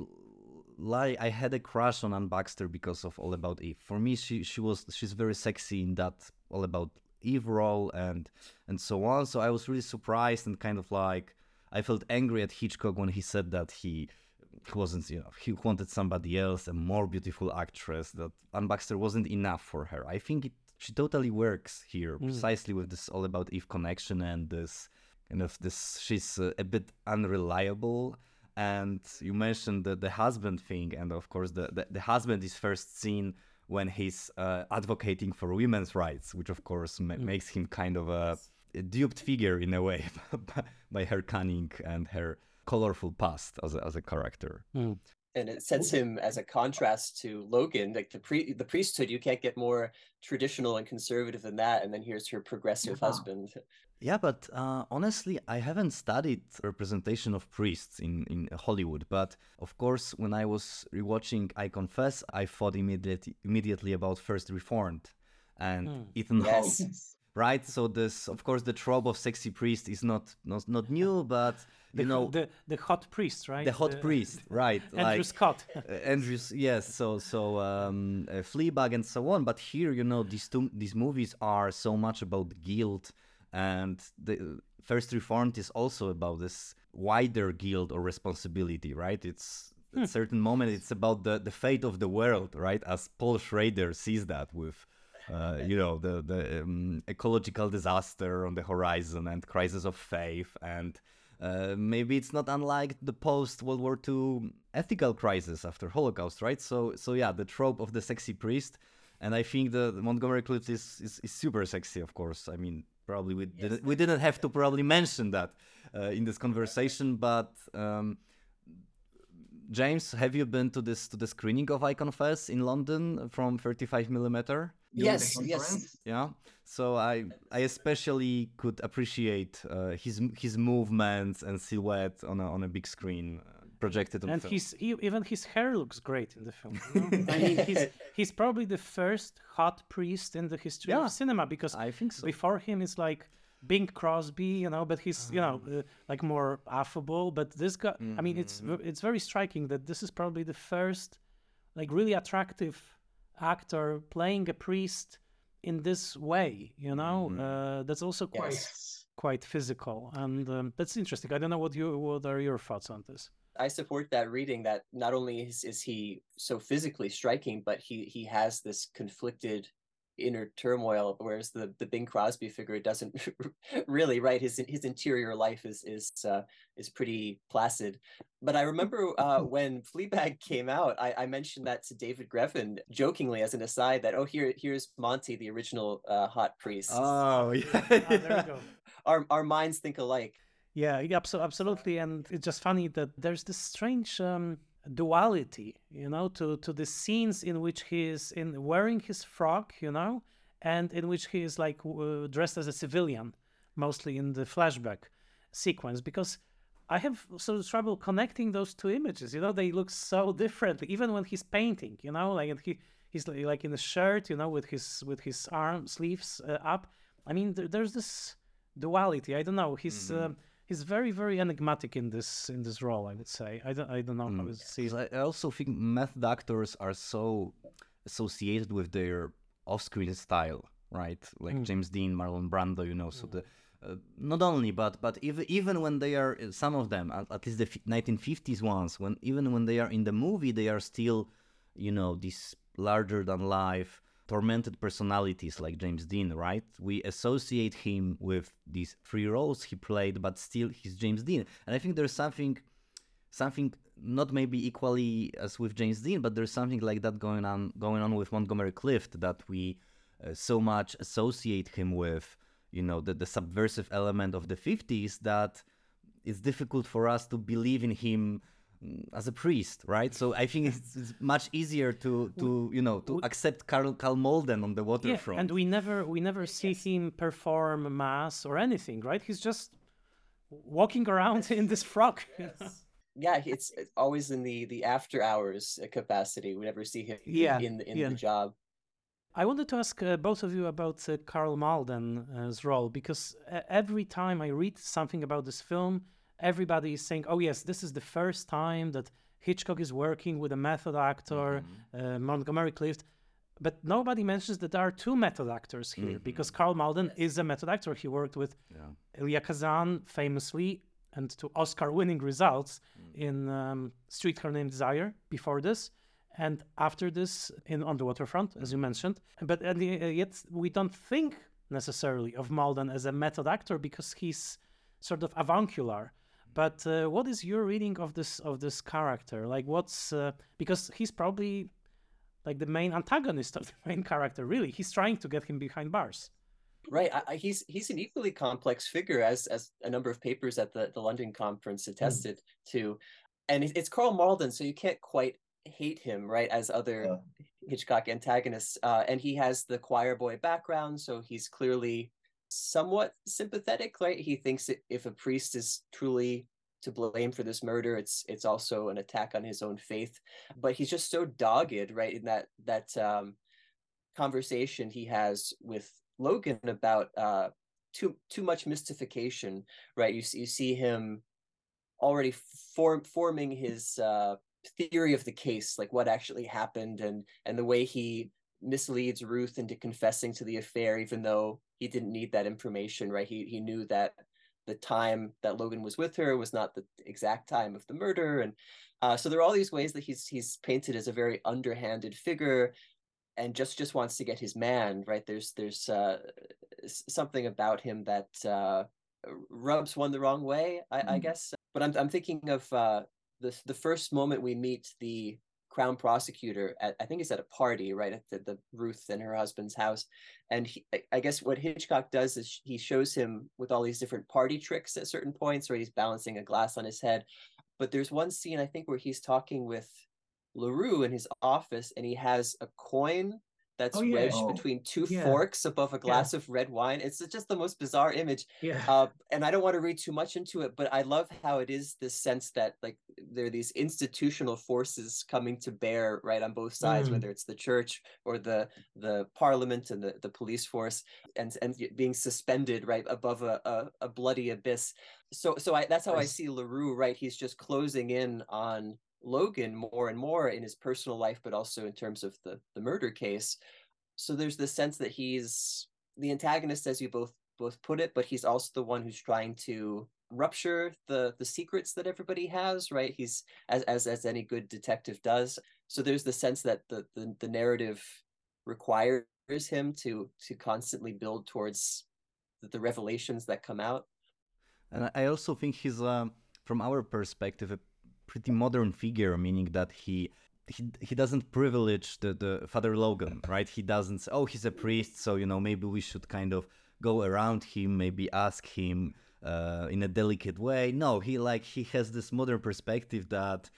lie. I had a crush on Anne Baxter because of All About Eve. For me, she she was she's very sexy in that All About Eve role and and so on. So I was really surprised and kind of like I felt angry at Hitchcock when he said that he he wasn't, you know, he wanted somebody else, a more beautiful actress. That Anne Baxter wasn't enough for her. I think it, she totally works here mm. precisely with this all about Eve connection and this kind of this. She's uh, a bit unreliable. And you mentioned the, the husband thing, and of course the, the, the husband is first seen when he's uh, advocating for women's rights, which of course ma- mm. makes him kind of a, a duped figure in a way by her cunning and her colorful past as a, as a character. Mm. And it sets him as a contrast to Logan, like the pre the priesthood. You can't get more traditional and conservative than that. And then here's her progressive yeah. husband. Yeah, but uh, honestly, I haven't studied representation of priests in, in Hollywood. But of course, when I was rewatching I Confess, I thought immediately immediately about First Reformed and mm. Ethan yes. Hawke. Right, so this, of course, the trope of sexy priest is not not, not new, but the, you know the the hot priest, right? The hot the, priest, right? Andrew like, Scott. uh, Andrews, yes. So so um, uh, Fleabag and so on. But here, you know, these two these movies are so much about guilt, and the First Reformed is also about this wider guilt or responsibility, right? It's at a hmm. certain moment it's about the the fate of the world, right? As Paul Schrader sees that with. Uh, you know the the um, ecological disaster on the horizon and crisis of faith and uh, maybe it's not unlike the post World War II ethical crisis after Holocaust, right? So, so yeah, the trope of the sexy priest, and I think the, the Montgomery Clift is, is, is super sexy, of course. I mean, probably we yes. didn't we didn't have to probably mention that uh, in this conversation, but. Um, James, have you been to this to the screening of I Confess in London from 35 millimeter? During Yes, yes. Yeah. So I I especially could appreciate uh, his his movements and silhouette on a on a big screen uh, projected on and film. his even his hair looks great in the film. you know? I mean, he's he's probably the first hot priest in the history Yeah, of cinema because I think so. before him is like Bing Crosby, you know, but he's you know uh, like more affable. But this guy, I mean, it's Mm-hmm. it's very striking that this is probably the first like really attractive actor playing a priest in this way. You know, Mm-hmm. uh, that's also quite Yes. quite physical, and um, that's interesting. I don't know what you what are your thoughts on this. I support that reading that not only is, is he so physically striking, but he he has this conflicted inner turmoil, whereas the the Bing Crosby figure doesn't really, right? His his interior life is is uh, is pretty placid. But I remember uh, when Fleabag came out, I, I mentioned that to David Greven jokingly as an aside that oh here here's Monty, the original uh, hot priest. Oh yeah. Ah, there you go. Our our minds think alike. Yeah, yeah, abso- absolutely, and it's just funny that there's this strange um, duality, you know, to to the scenes in which he is in wearing his frock, you know, and in which he is like w- dressed as a civilian, mostly in the flashback sequence, because I have sort of trouble connecting those two images. You know, they look so differently, even when he's painting. You know, like and he he's like in a shirt, you know, with his with his arm sleeves uh, up. I mean, there, there's this duality. I don't know. He's um, he's very very enigmatic in this in this role. I would say. I don't I don't know how to see. it. I also think method actors are so associated with their off-screen style, right? Like James Dean, Marlon Brando, you know. So the uh, not only, but but even even when they are uh, some of them, at, at least the 1950s ones, when even when they are in the movie, they are still, you know, these larger than life tormented personalities like James Dean, right? We associate him with these three roles he played, but still he's James Dean. And I think there's something something not maybe equally as with James Dean, but there's something like that going on going on with Montgomery Clift that we uh, so much associate him with, you know, the, the subversive element of the 50s that it's difficult for us to believe in him as a priest, right? So I think it's, it's much easier to to you know to accept Karl Karl Malden on the waterfront. Yeah, waterfront. and we never we never see him perform mass or anything, right? He's just walking around in this frock. you know? Yeah, it's, it's always in the the after hours uh, capacity. We never see him Yeah, in the, in yeah. the job. I wanted to ask uh, both of you about uh, Karl Malden's role because uh, every time I read something about this film, everybody is saying, "Oh yes, this is the first time that Hitchcock is working with a method actor, uh, Montgomery Clift." But nobody mentions that there are two method actors here because Karl Malden is a method actor. He worked with Elia Kazan famously and to Oscar-winning results in um, Streetcar Named Desire before this, and after this in On the Waterfront, as you mentioned. But and, uh, yet we don't think necessarily of Malden as a method actor because he's sort of avuncular. But uh, what is your reading of this of this character? Like, what's uh, because he's probably like the main antagonist of the main character. Really, he's trying to get him behind bars. Right. I, I, he's he's an equally complex figure as as a number of papers at the, the London conference attested to. And it's Karl Malden, so you can't quite hate him, right, as other Hitchcock antagonists. Uh, and he has the choir boy background, so he's clearly somewhat sympathetic, right? He thinks that if a priest is truly to blame for this murder, it's it's also an attack on his own faith. But he's just so dogged, right, in that that um conversation he has with Logan about uh too too much mystification, right? You see, you see him already form forming his uh theory of the case, like what actually happened and and the way he misleads Ruth into confessing to the affair, even though he didn't need that information, right? He he knew that the time that Logan was with her was not the exact time of the murder, and uh, so there are all these ways that he's he's painted as a very underhanded figure, and just just wants to get his man, right? There's there's uh, something about him that uh, rubs one the wrong way, I, I guess. But I'm I'm thinking of uh, the the first moment we meet the crown prosecutor at I think it's at a party, right at the, the Ruth and her husband's house, and he, I- guess what Hitchcock does is he shows him with all these different party tricks at certain points, where he's balancing a glass on his head. But there's one scene I think where he's talking with Larrue in his office, and he has a coin that's Oh, yeah. wedged Oh. between two Yeah. forks above a glass of red wine. It's just the most bizarre image. Yeah. Uh, and I don't want to read too much into it, but I love how it is this sense that like there are these institutional forces coming to bear right on both sides, Mm. whether it's the church or the the parliament and the, the police force, and and being suspended right above a, a, a bloody abyss. So so I that's how I Yes. see Larrue. Right, he's just closing in on Logan more and more in his personal life, but also in terms of the the murder case. So there's this sense that he's the antagonist, as you both both put it, but he's also the one who's trying to rupture the the secrets that everybody has, right? He's as as as any good detective does. So there's the sense that the the, the narrative requires him to to constantly build towards the, the revelations that come out. And I- also think he's, um, from our perspective, a pretty modern figure, meaning that he he, he doesn't privilege the, the Father Logan, right? He doesn't say, oh, he's a priest, so, you know, maybe we should kind of go around him, maybe ask him uh, in a delicate way. No, he like, he has this modern perspective that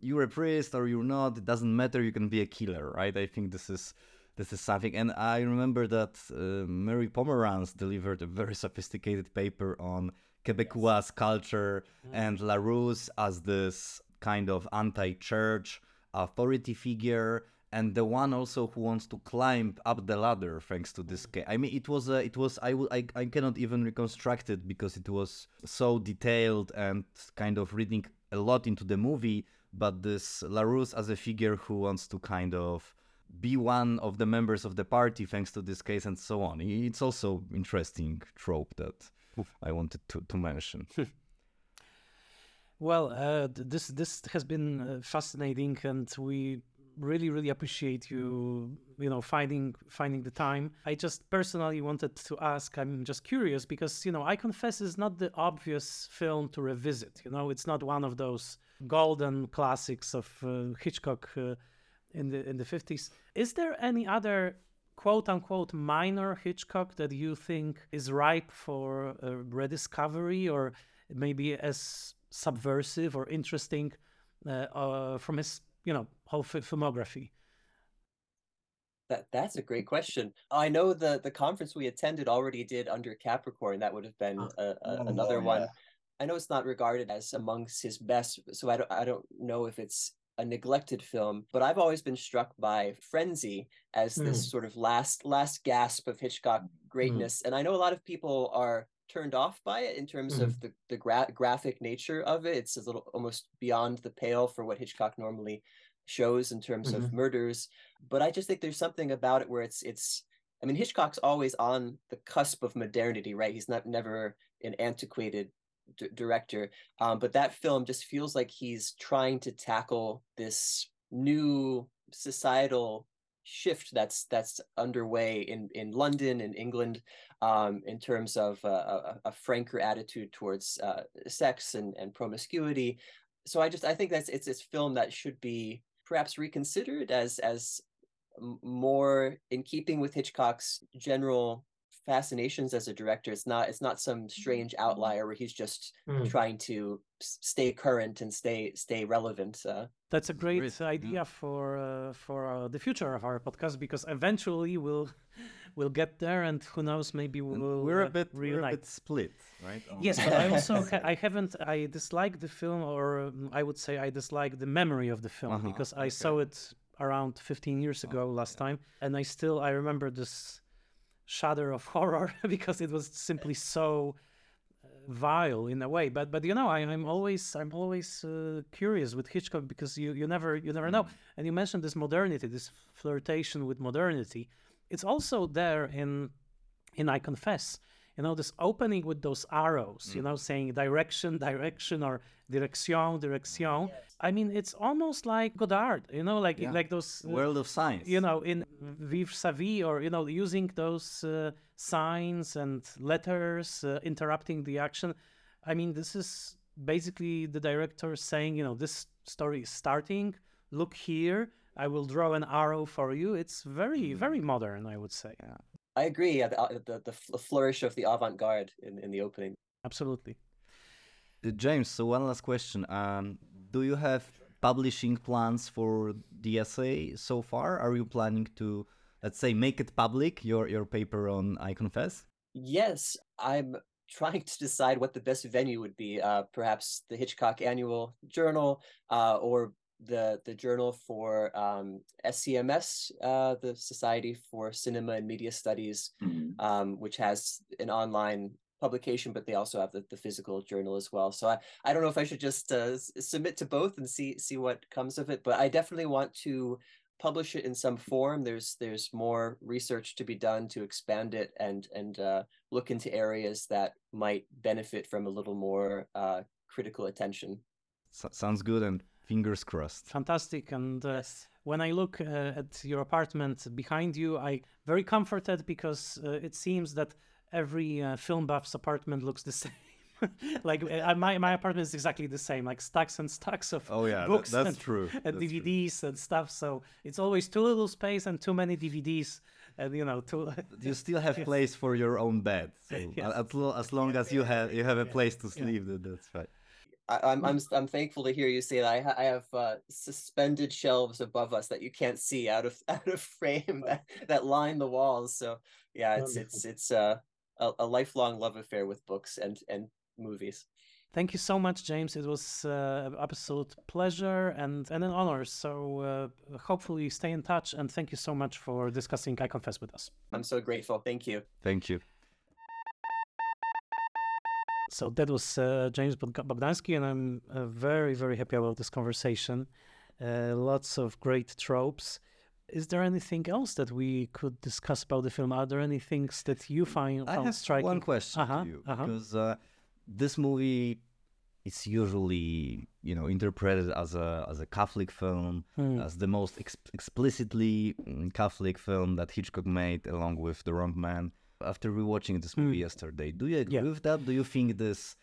you're a priest or you're not, it doesn't matter, you can be a killer, right? I think this is this is something. And I remember that uh, Mary Pomeranz delivered a very sophisticated paper on Quebecois culture mm. and Larousse as this kind of anti-church authority figure and the one also who wants to climb up the ladder thanks to this mm. case. I mean, it was a, it was I, I I cannot even reconstruct it because it was so detailed and kind of reading a lot into the movie. But this Larousse as a figure who wants to kind of be one of the members of the party thanks to this case and so on. It's also interesting trope that I wanted to, to mention. Well, uh, this this has been uh, fascinating, and we really really appreciate you you know finding finding the time. I just personally wanted to ask. I'm just curious because you know I confess is not the obvious film to revisit. You know, it's not one of those golden classics of uh, Hitchcock uh, in the in the fifties. Is there any other quote unquote minor Hitchcock that you think is ripe for uh, rediscovery or maybe as subversive or interesting uh, uh, from his you know whole fi- filmography That that's a great question. I know the the conference we attended already did under Capricorn. That would have been Ah. a, a, Oh, another one. I know it's not regarded as amongst his best, so I don't I don't know if it's a neglected film, but I've always been struck by Frenzy as this hmm. sort of last last gasp of Hitchcock hmm. greatness. And I know a lot of people are turned off by it in terms hmm. of the the gra- graphic nature of it. It's a little almost beyond the pale for what Hitchcock normally shows in terms of mm-hmm. murders. But I just think there's something about it where it's it's I mean Hitchcock's always on the cusp of modernity, right? He's not never an antiquated d- director. Um, but that film just feels like he's trying to tackle this new societal shift that's that's underway in in London and England um, in terms of uh, a, a franker attitude towards uh, sex and, and promiscuity. So I just I think that's it's this film that should be perhaps reconsidered as as more in keeping with Hitchcock's general fascinations as a director. It's not it's not some strange outlier where he's just trying to stay current and stay stay relevant. Uh, that's a great great, yeah. idea for uh, for uh, the future of our podcast because eventually we'll we'll get there and who knows maybe we'll we're uh, a bit we're a bit split, right? on- Yes, but I also ha- I haven't I dislike the film, or um, I would say I dislike the memory of the film Uh-huh, because I saw it around 15 years ago last time, and I still I remember this shudder of horror because it was simply so uh, vile in a way. But but you know I, I'm always I'm always uh, curious with Hitchcock because you you never you never know. And you mentioned this modernity, this flirtation with modernity. It's also there in in I Confess. You know, this opening with those arrows, you know, saying direction, direction, or direction, direction. I mean, it's almost like Godard, you know, like Yeah. like those, uh, World of Science. you know, in Vivre sa vie, or you know, using those uh, signs and letters, uh, interrupting the action. I mean, this is basically the director saying, you know, this story is starting. Look here. I will draw an arrow for you. It's very, very modern, I would say. I agree. Yeah, the, uh, the the flourish of the avant-garde in, in the opening. Absolutely. Uh, James, so one last question. Um, do you have publishing plans for the essay so far? Are you planning to let's say, make it public? Your your paper on I Confess. Yes, I'm trying to decide what the best venue would be. Uh, perhaps the Hitchcock Annual Journal, uh, or the the journal for um, SCMS, uh, the Society for Cinema and Media Studies, Mm-hmm. um, which has an online publication, but they also have the, the physical journal as well. So I, I don't know if I should just uh, s- submit to both and see see what comes of it, but I definitely want to publish it in some form. There's there's more research to be done to expand it and and uh, look into areas that might benefit from a little more uh, critical attention. So, sounds good, and fingers crossed. Fantastic. And uh, when I look uh, at your apartment behind you, I very comforted because uh, it seems that every uh, film buff's apartment looks the same. like uh, my my apartment is exactly the same, like stacks and stacks of Oh yeah, tha- books that's and, true. and That's true. DVDs and stuff. So it's always too little space and too many DVDs, and you know, too. You still have place for your own bed, so Yes. as, as long as you have you have a place to sleep, that, that's right. I, I'm I'm I'm thankful to hear you say that. I ha- I have uh, suspended shelves above us that you can't see out of out of frame that, that line the walls. So yeah, it's it's it's uh, a a lifelong love affair with books and and movies. Thank you so much, James. It was uh, an absolute pleasure and, and an honor. So uh, hopefully stay in touch and thank you so much for discussing I Confess with us. I'm so grateful. Thank you. Thank you. So that was uh, James Bog- Bogdanski, and I'm uh, very, very happy about this conversation. Uh, lots of great tropes. Is there anything else that we could discuss about the film? Are there any things that you find I have striking? one question Uh-huh, to you uh-huh. because uh, this movie is usually you know interpreted as a as a Catholic film, Hmm. as the most ex- explicitly mm, Catholic film that Hitchcock made, along with The Wrong Man. After rewatching this movie yesterday, do you agree Hmm. Yeah. with that? Do you think this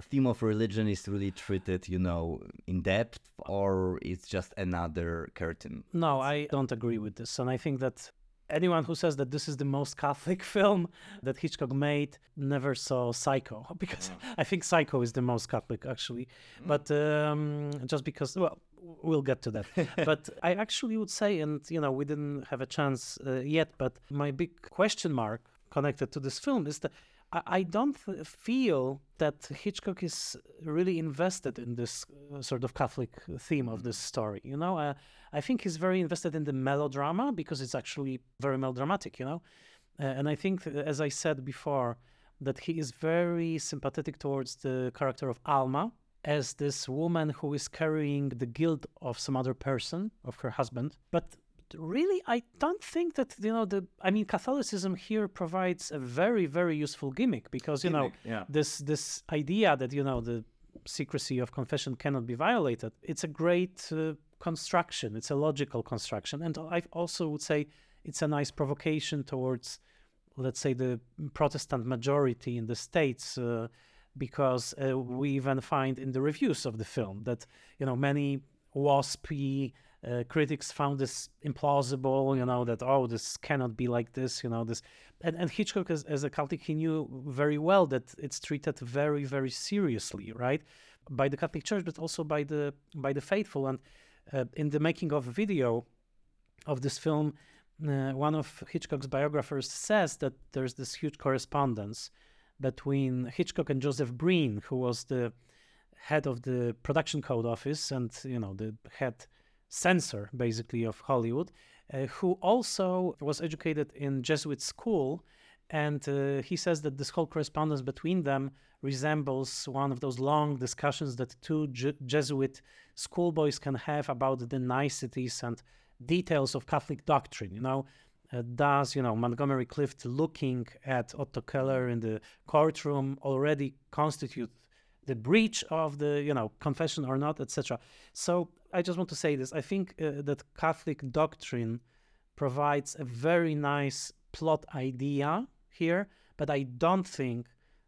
theme of religion is really treated, you know, in depth, or it's just another curtain? No, I don't agree with this. And I think that anyone who says that this is the most Catholic film that Hitchcock made never saw Psycho, because I think Psycho is the most Catholic, actually. But um, just because, well, we'll get to that. but I actually would say, and you know, we didn't have a chance uh, yet, but my big question mark connected to this film is that. I- I don't th- feel that Hitchcock is really invested in this uh, sort of Catholic theme of this story. You know, uh, I think he's very invested in the melodrama because it's actually very melodramatic. You know, uh, and I think, uh, as I said before, that he is very sympathetic towards the character of Alma as this woman who is carrying the guilt of some other person, of her husband. But really, I don't think that you know the. I mean, Catholicism here provides a very, very useful gimmick because you know yeah. this this idea that you know the secrecy of confession cannot be violated. It's a great uh, construction. It's a logical construction, and I also would say it's a nice provocation towards, let's say, the Protestant majority in the states. Uh, because uh, we even find in the reviews of the film that you know many waspy uh, critics found this implausible you know that oh this cannot be like this you know this and, and hitchcock as, as a catholic he knew very well that it's treated very very seriously right by the catholic church but also by the by the faithful and uh, in the making of a video of this film uh, one of hitchcock's biographers says that there's this huge correspondence between hitchcock and joseph breen who was the head of the production code office and you know the head censor basically of hollywood uh, who also was educated in jesuit school. And uh, he says that this whole correspondence between them resembles one of those long discussions that two Je- jesuit schoolboys can have about the niceties and details of catholic doctrine you know? Uh, does you know montgomery clift looking at otto keller in the courtroom already constitute the breach of the you know confession or not etc so i just want to say this. I think uh, that catholic doctrine provides a very nice plot idea here but i don't think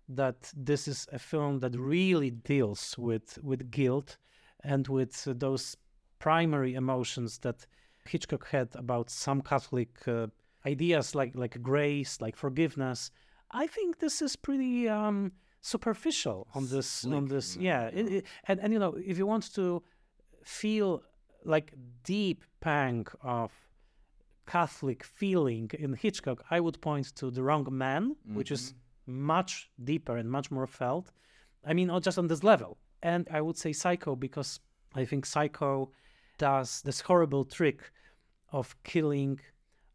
that this is a film that really deals with with guilt and with uh, those primary emotions that hitchcock had about some catholic uh, ideas like like grace like forgiveness. I think this is pretty um superficial on this on this yeah it, it- and and you know if you want to feel like deep pang of Catholic feeling in Hitchcock, I would point to The Wrong Man, which is mm-hmm. much deeper and much more felt. I mean, not just on this level. And I would say Psycho because I think Psycho does this horrible trick of killing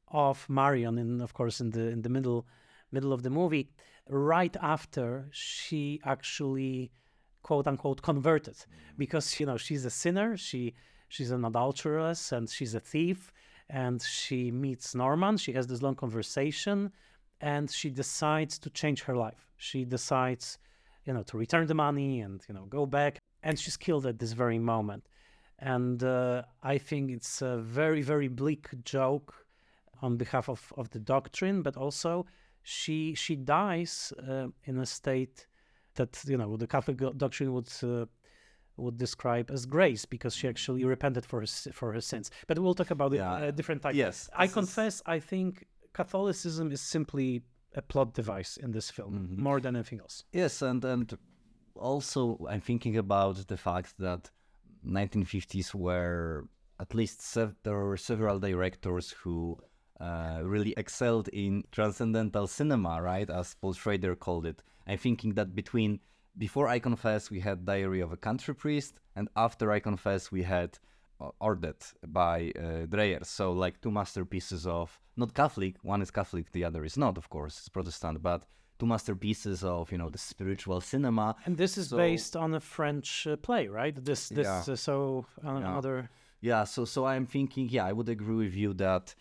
off Marion, and of course, in the in the middle middle of the movie, right after she actually quote unquote converted, because you know she's a sinner, she she's an adulteress, and she's a thief, and she meets Norman. She has this long conversation, and she decides to change her life. She decides, you know, to return the money and you know go back, and she's killed at this very moment. And uh, I think it's a very very bleak joke on behalf of, of the doctrine, but also she she dies uh, in a state that you know the Catholic doctrine would uh, would describe as grace because she actually repented for her for her sins. But we'll talk about Yeah, it a different time. yes, I this is- confess, I think Catholicism is simply a plot device in this film Mm-hmm. more than anything else. Yes, and and also I'm thinking about the fact that 1950s were at least sev- there were several directors who uh, really excelled in transcendental cinema, right? As Paul Schrader called it. I'm thinking that between before I Confess, we had Diary of a Country Priest, and after I Confess, we had uh, Ordet by uh, Dreyer. So, like two masterpieces of not Catholic. One is Catholic, the other is not, of course, it's Protestant, but two masterpieces of you know the spiritual cinema. And this is So- based on a French uh, play, right? This this Yeah. uh, so uh, Yeah. another Yeah, so so I'm thinking, yeah, I would agree with you that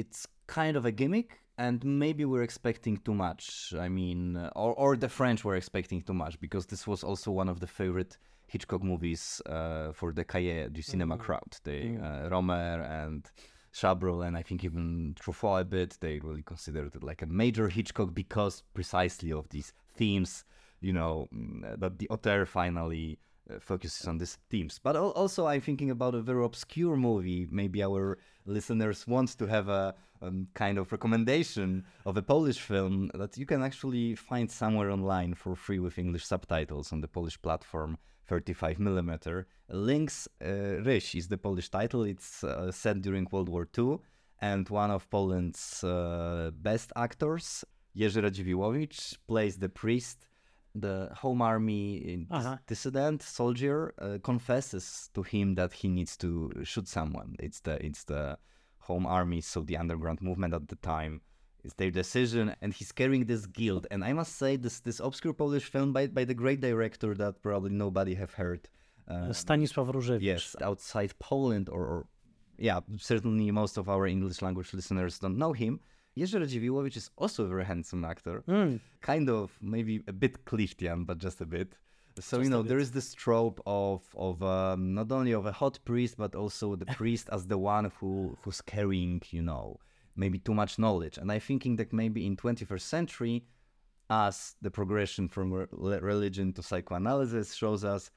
it's kind of a gimmick, and maybe we're expecting too much. I mean, or or the French were expecting too much because this was also one of the favorite Hitchcock movies uh, for the Cahiers du Cinéma crowd. They uh, Rohmer and Chabrol, and I think even Truffaut a bit. They really considered it like a major Hitchcock because precisely of these themes. You know mm, that the auteur finally focuses on these themes. But also, I'm thinking about a very obscure movie. Maybe our listeners want to have a um, kind of recommendation of a Polish film that you can actually find somewhere online for free with English subtitles on the Polish platform 35mm. Lynx uh, Ryś is the Polish title. It's uh, set during World War II, and one of Poland's uh, best actors, Jerzy Radziwiłowicz, plays the priest the home army Uh-huh. dissident soldier uh, confesses to him that he needs to shoot someone. It's the it's the home army, so the underground movement at the time. It's their decision, and he's carrying this guilt. And I must say, this this obscure Polish film by by the great director that probably nobody have heard. Uh, Stanisław Różewicz. yes, outside Poland, or, or yeah, certainly most of our English language listeners don't know him. Jerzy Radziwiłowicz is also a very handsome actor, kind of maybe a bit Cliftian, but just a bit. So you know there is this trope of of um, not only of a hot priest, but also the priest as the one who who's carrying you know maybe too much knowledge. And I'm thinking that maybe in 21st century, as the progression from re- religion to psychoanalysis shows us,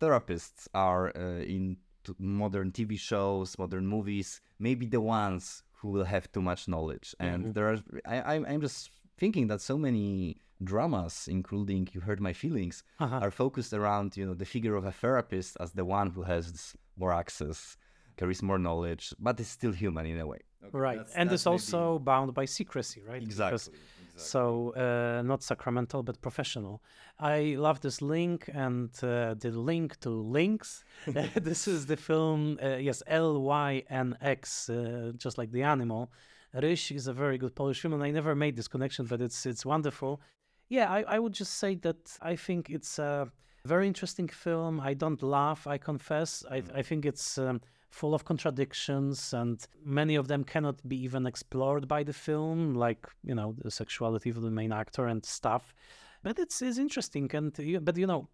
therapists are uh, in modern TV shows, modern movies, maybe the ones who will have too much knowledge. And there are, I, I'm, I'm just thinking that so many dramas, including You Hurt My Feelings, uh-huh. are focused around, you know, the figure of a therapist as the one who has more access, carries more knowledge, but is still human in a way. Right. and it's also bound by secrecy, right? Because- Exactly. So uh, not sacramental, but professional. I love this link and uh, the link to links. this is the film, uh, yes, L Y N X, uh, just like the animal. Ryś is a very good Polish film, and I never made this connection, but it's it's wonderful. Yeah, I, I would just say that I think it's a very interesting film. I don't laugh, I confess. I, I think it's um, full of contradictions, and many of them cannot be even explored by the film, like, you know, the sexuality of the main actor and stuff. But it's, it's interesting. And, but, you know,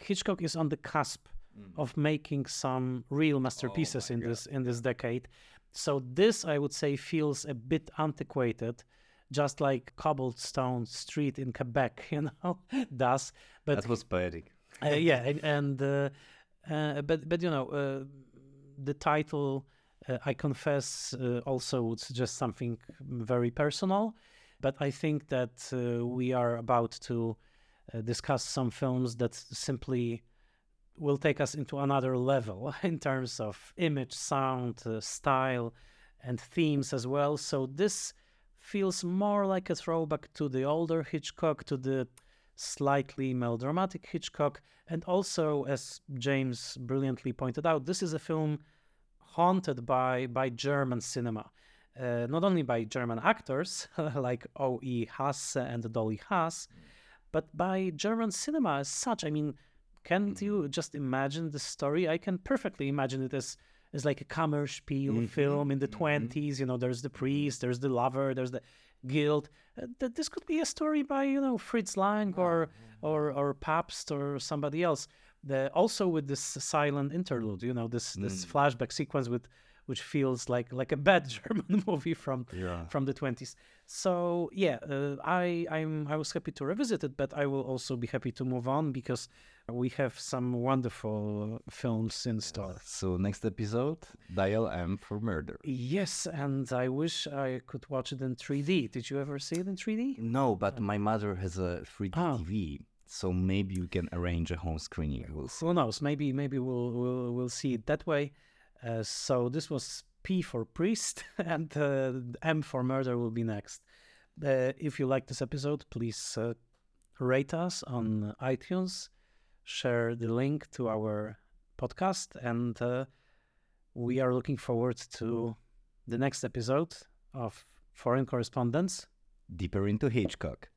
Hitchcock is on the cusp of making some real masterpieces in this in this decade. So this, I would say, feels a bit antiquated, just like Cobblestone Street in Quebec, you know, does. But That was poetic. uh, yeah, and, and uh, uh, but but you know, uh, the title, uh, I confess, uh, also would suggest something very personal. But I think that uh, we are about to uh, discuss some films that simply will take us into another level in terms of image, sound, uh, style, and themes as well. So this feels more like a throwback to the older Hitchcock, to the slightly melodramatic Hitchcock. And also, as James brilliantly pointed out, this is a film haunted by, by German cinema. Uh, not only by German actors like O.E. Hasse and Dolly Haas, but by German cinema as such. I mean, can't you just imagine the story? I can perfectly imagine it as as like a Kammerspiel Mhm, film in the mhm. 20s. You know, there's the priest, there's the lover, there's the guild. Uh, th- this could be a story by you know Fritz Lang or or or Pabst or somebody else. The, also with this silent interlude, you know, this this flashback sequence with which feels like like a bad German movie from Yeah. from the 20s. So yeah, uh, I I'm I was happy to revisit it, but I will also be happy to move on because we have some wonderful films in store. So next episode, Dial M for Murder. Yes, and I wish I could watch it in 3D. Did you ever see it in 3D? No, but my mother has a 3D Ah. TV, so maybe you can arrange a home screening. We'll. Who knows? Maybe maybe we'll we'll we'll see it that way. Uh, so this was P for priest, and uh, M for murder will be next. Uh, if you like this episode, please uh, rate us on iTunes, share the link to our podcast, and uh, we are looking forward to the next episode of Foreign Correspondence. Deeper into Hitchcock.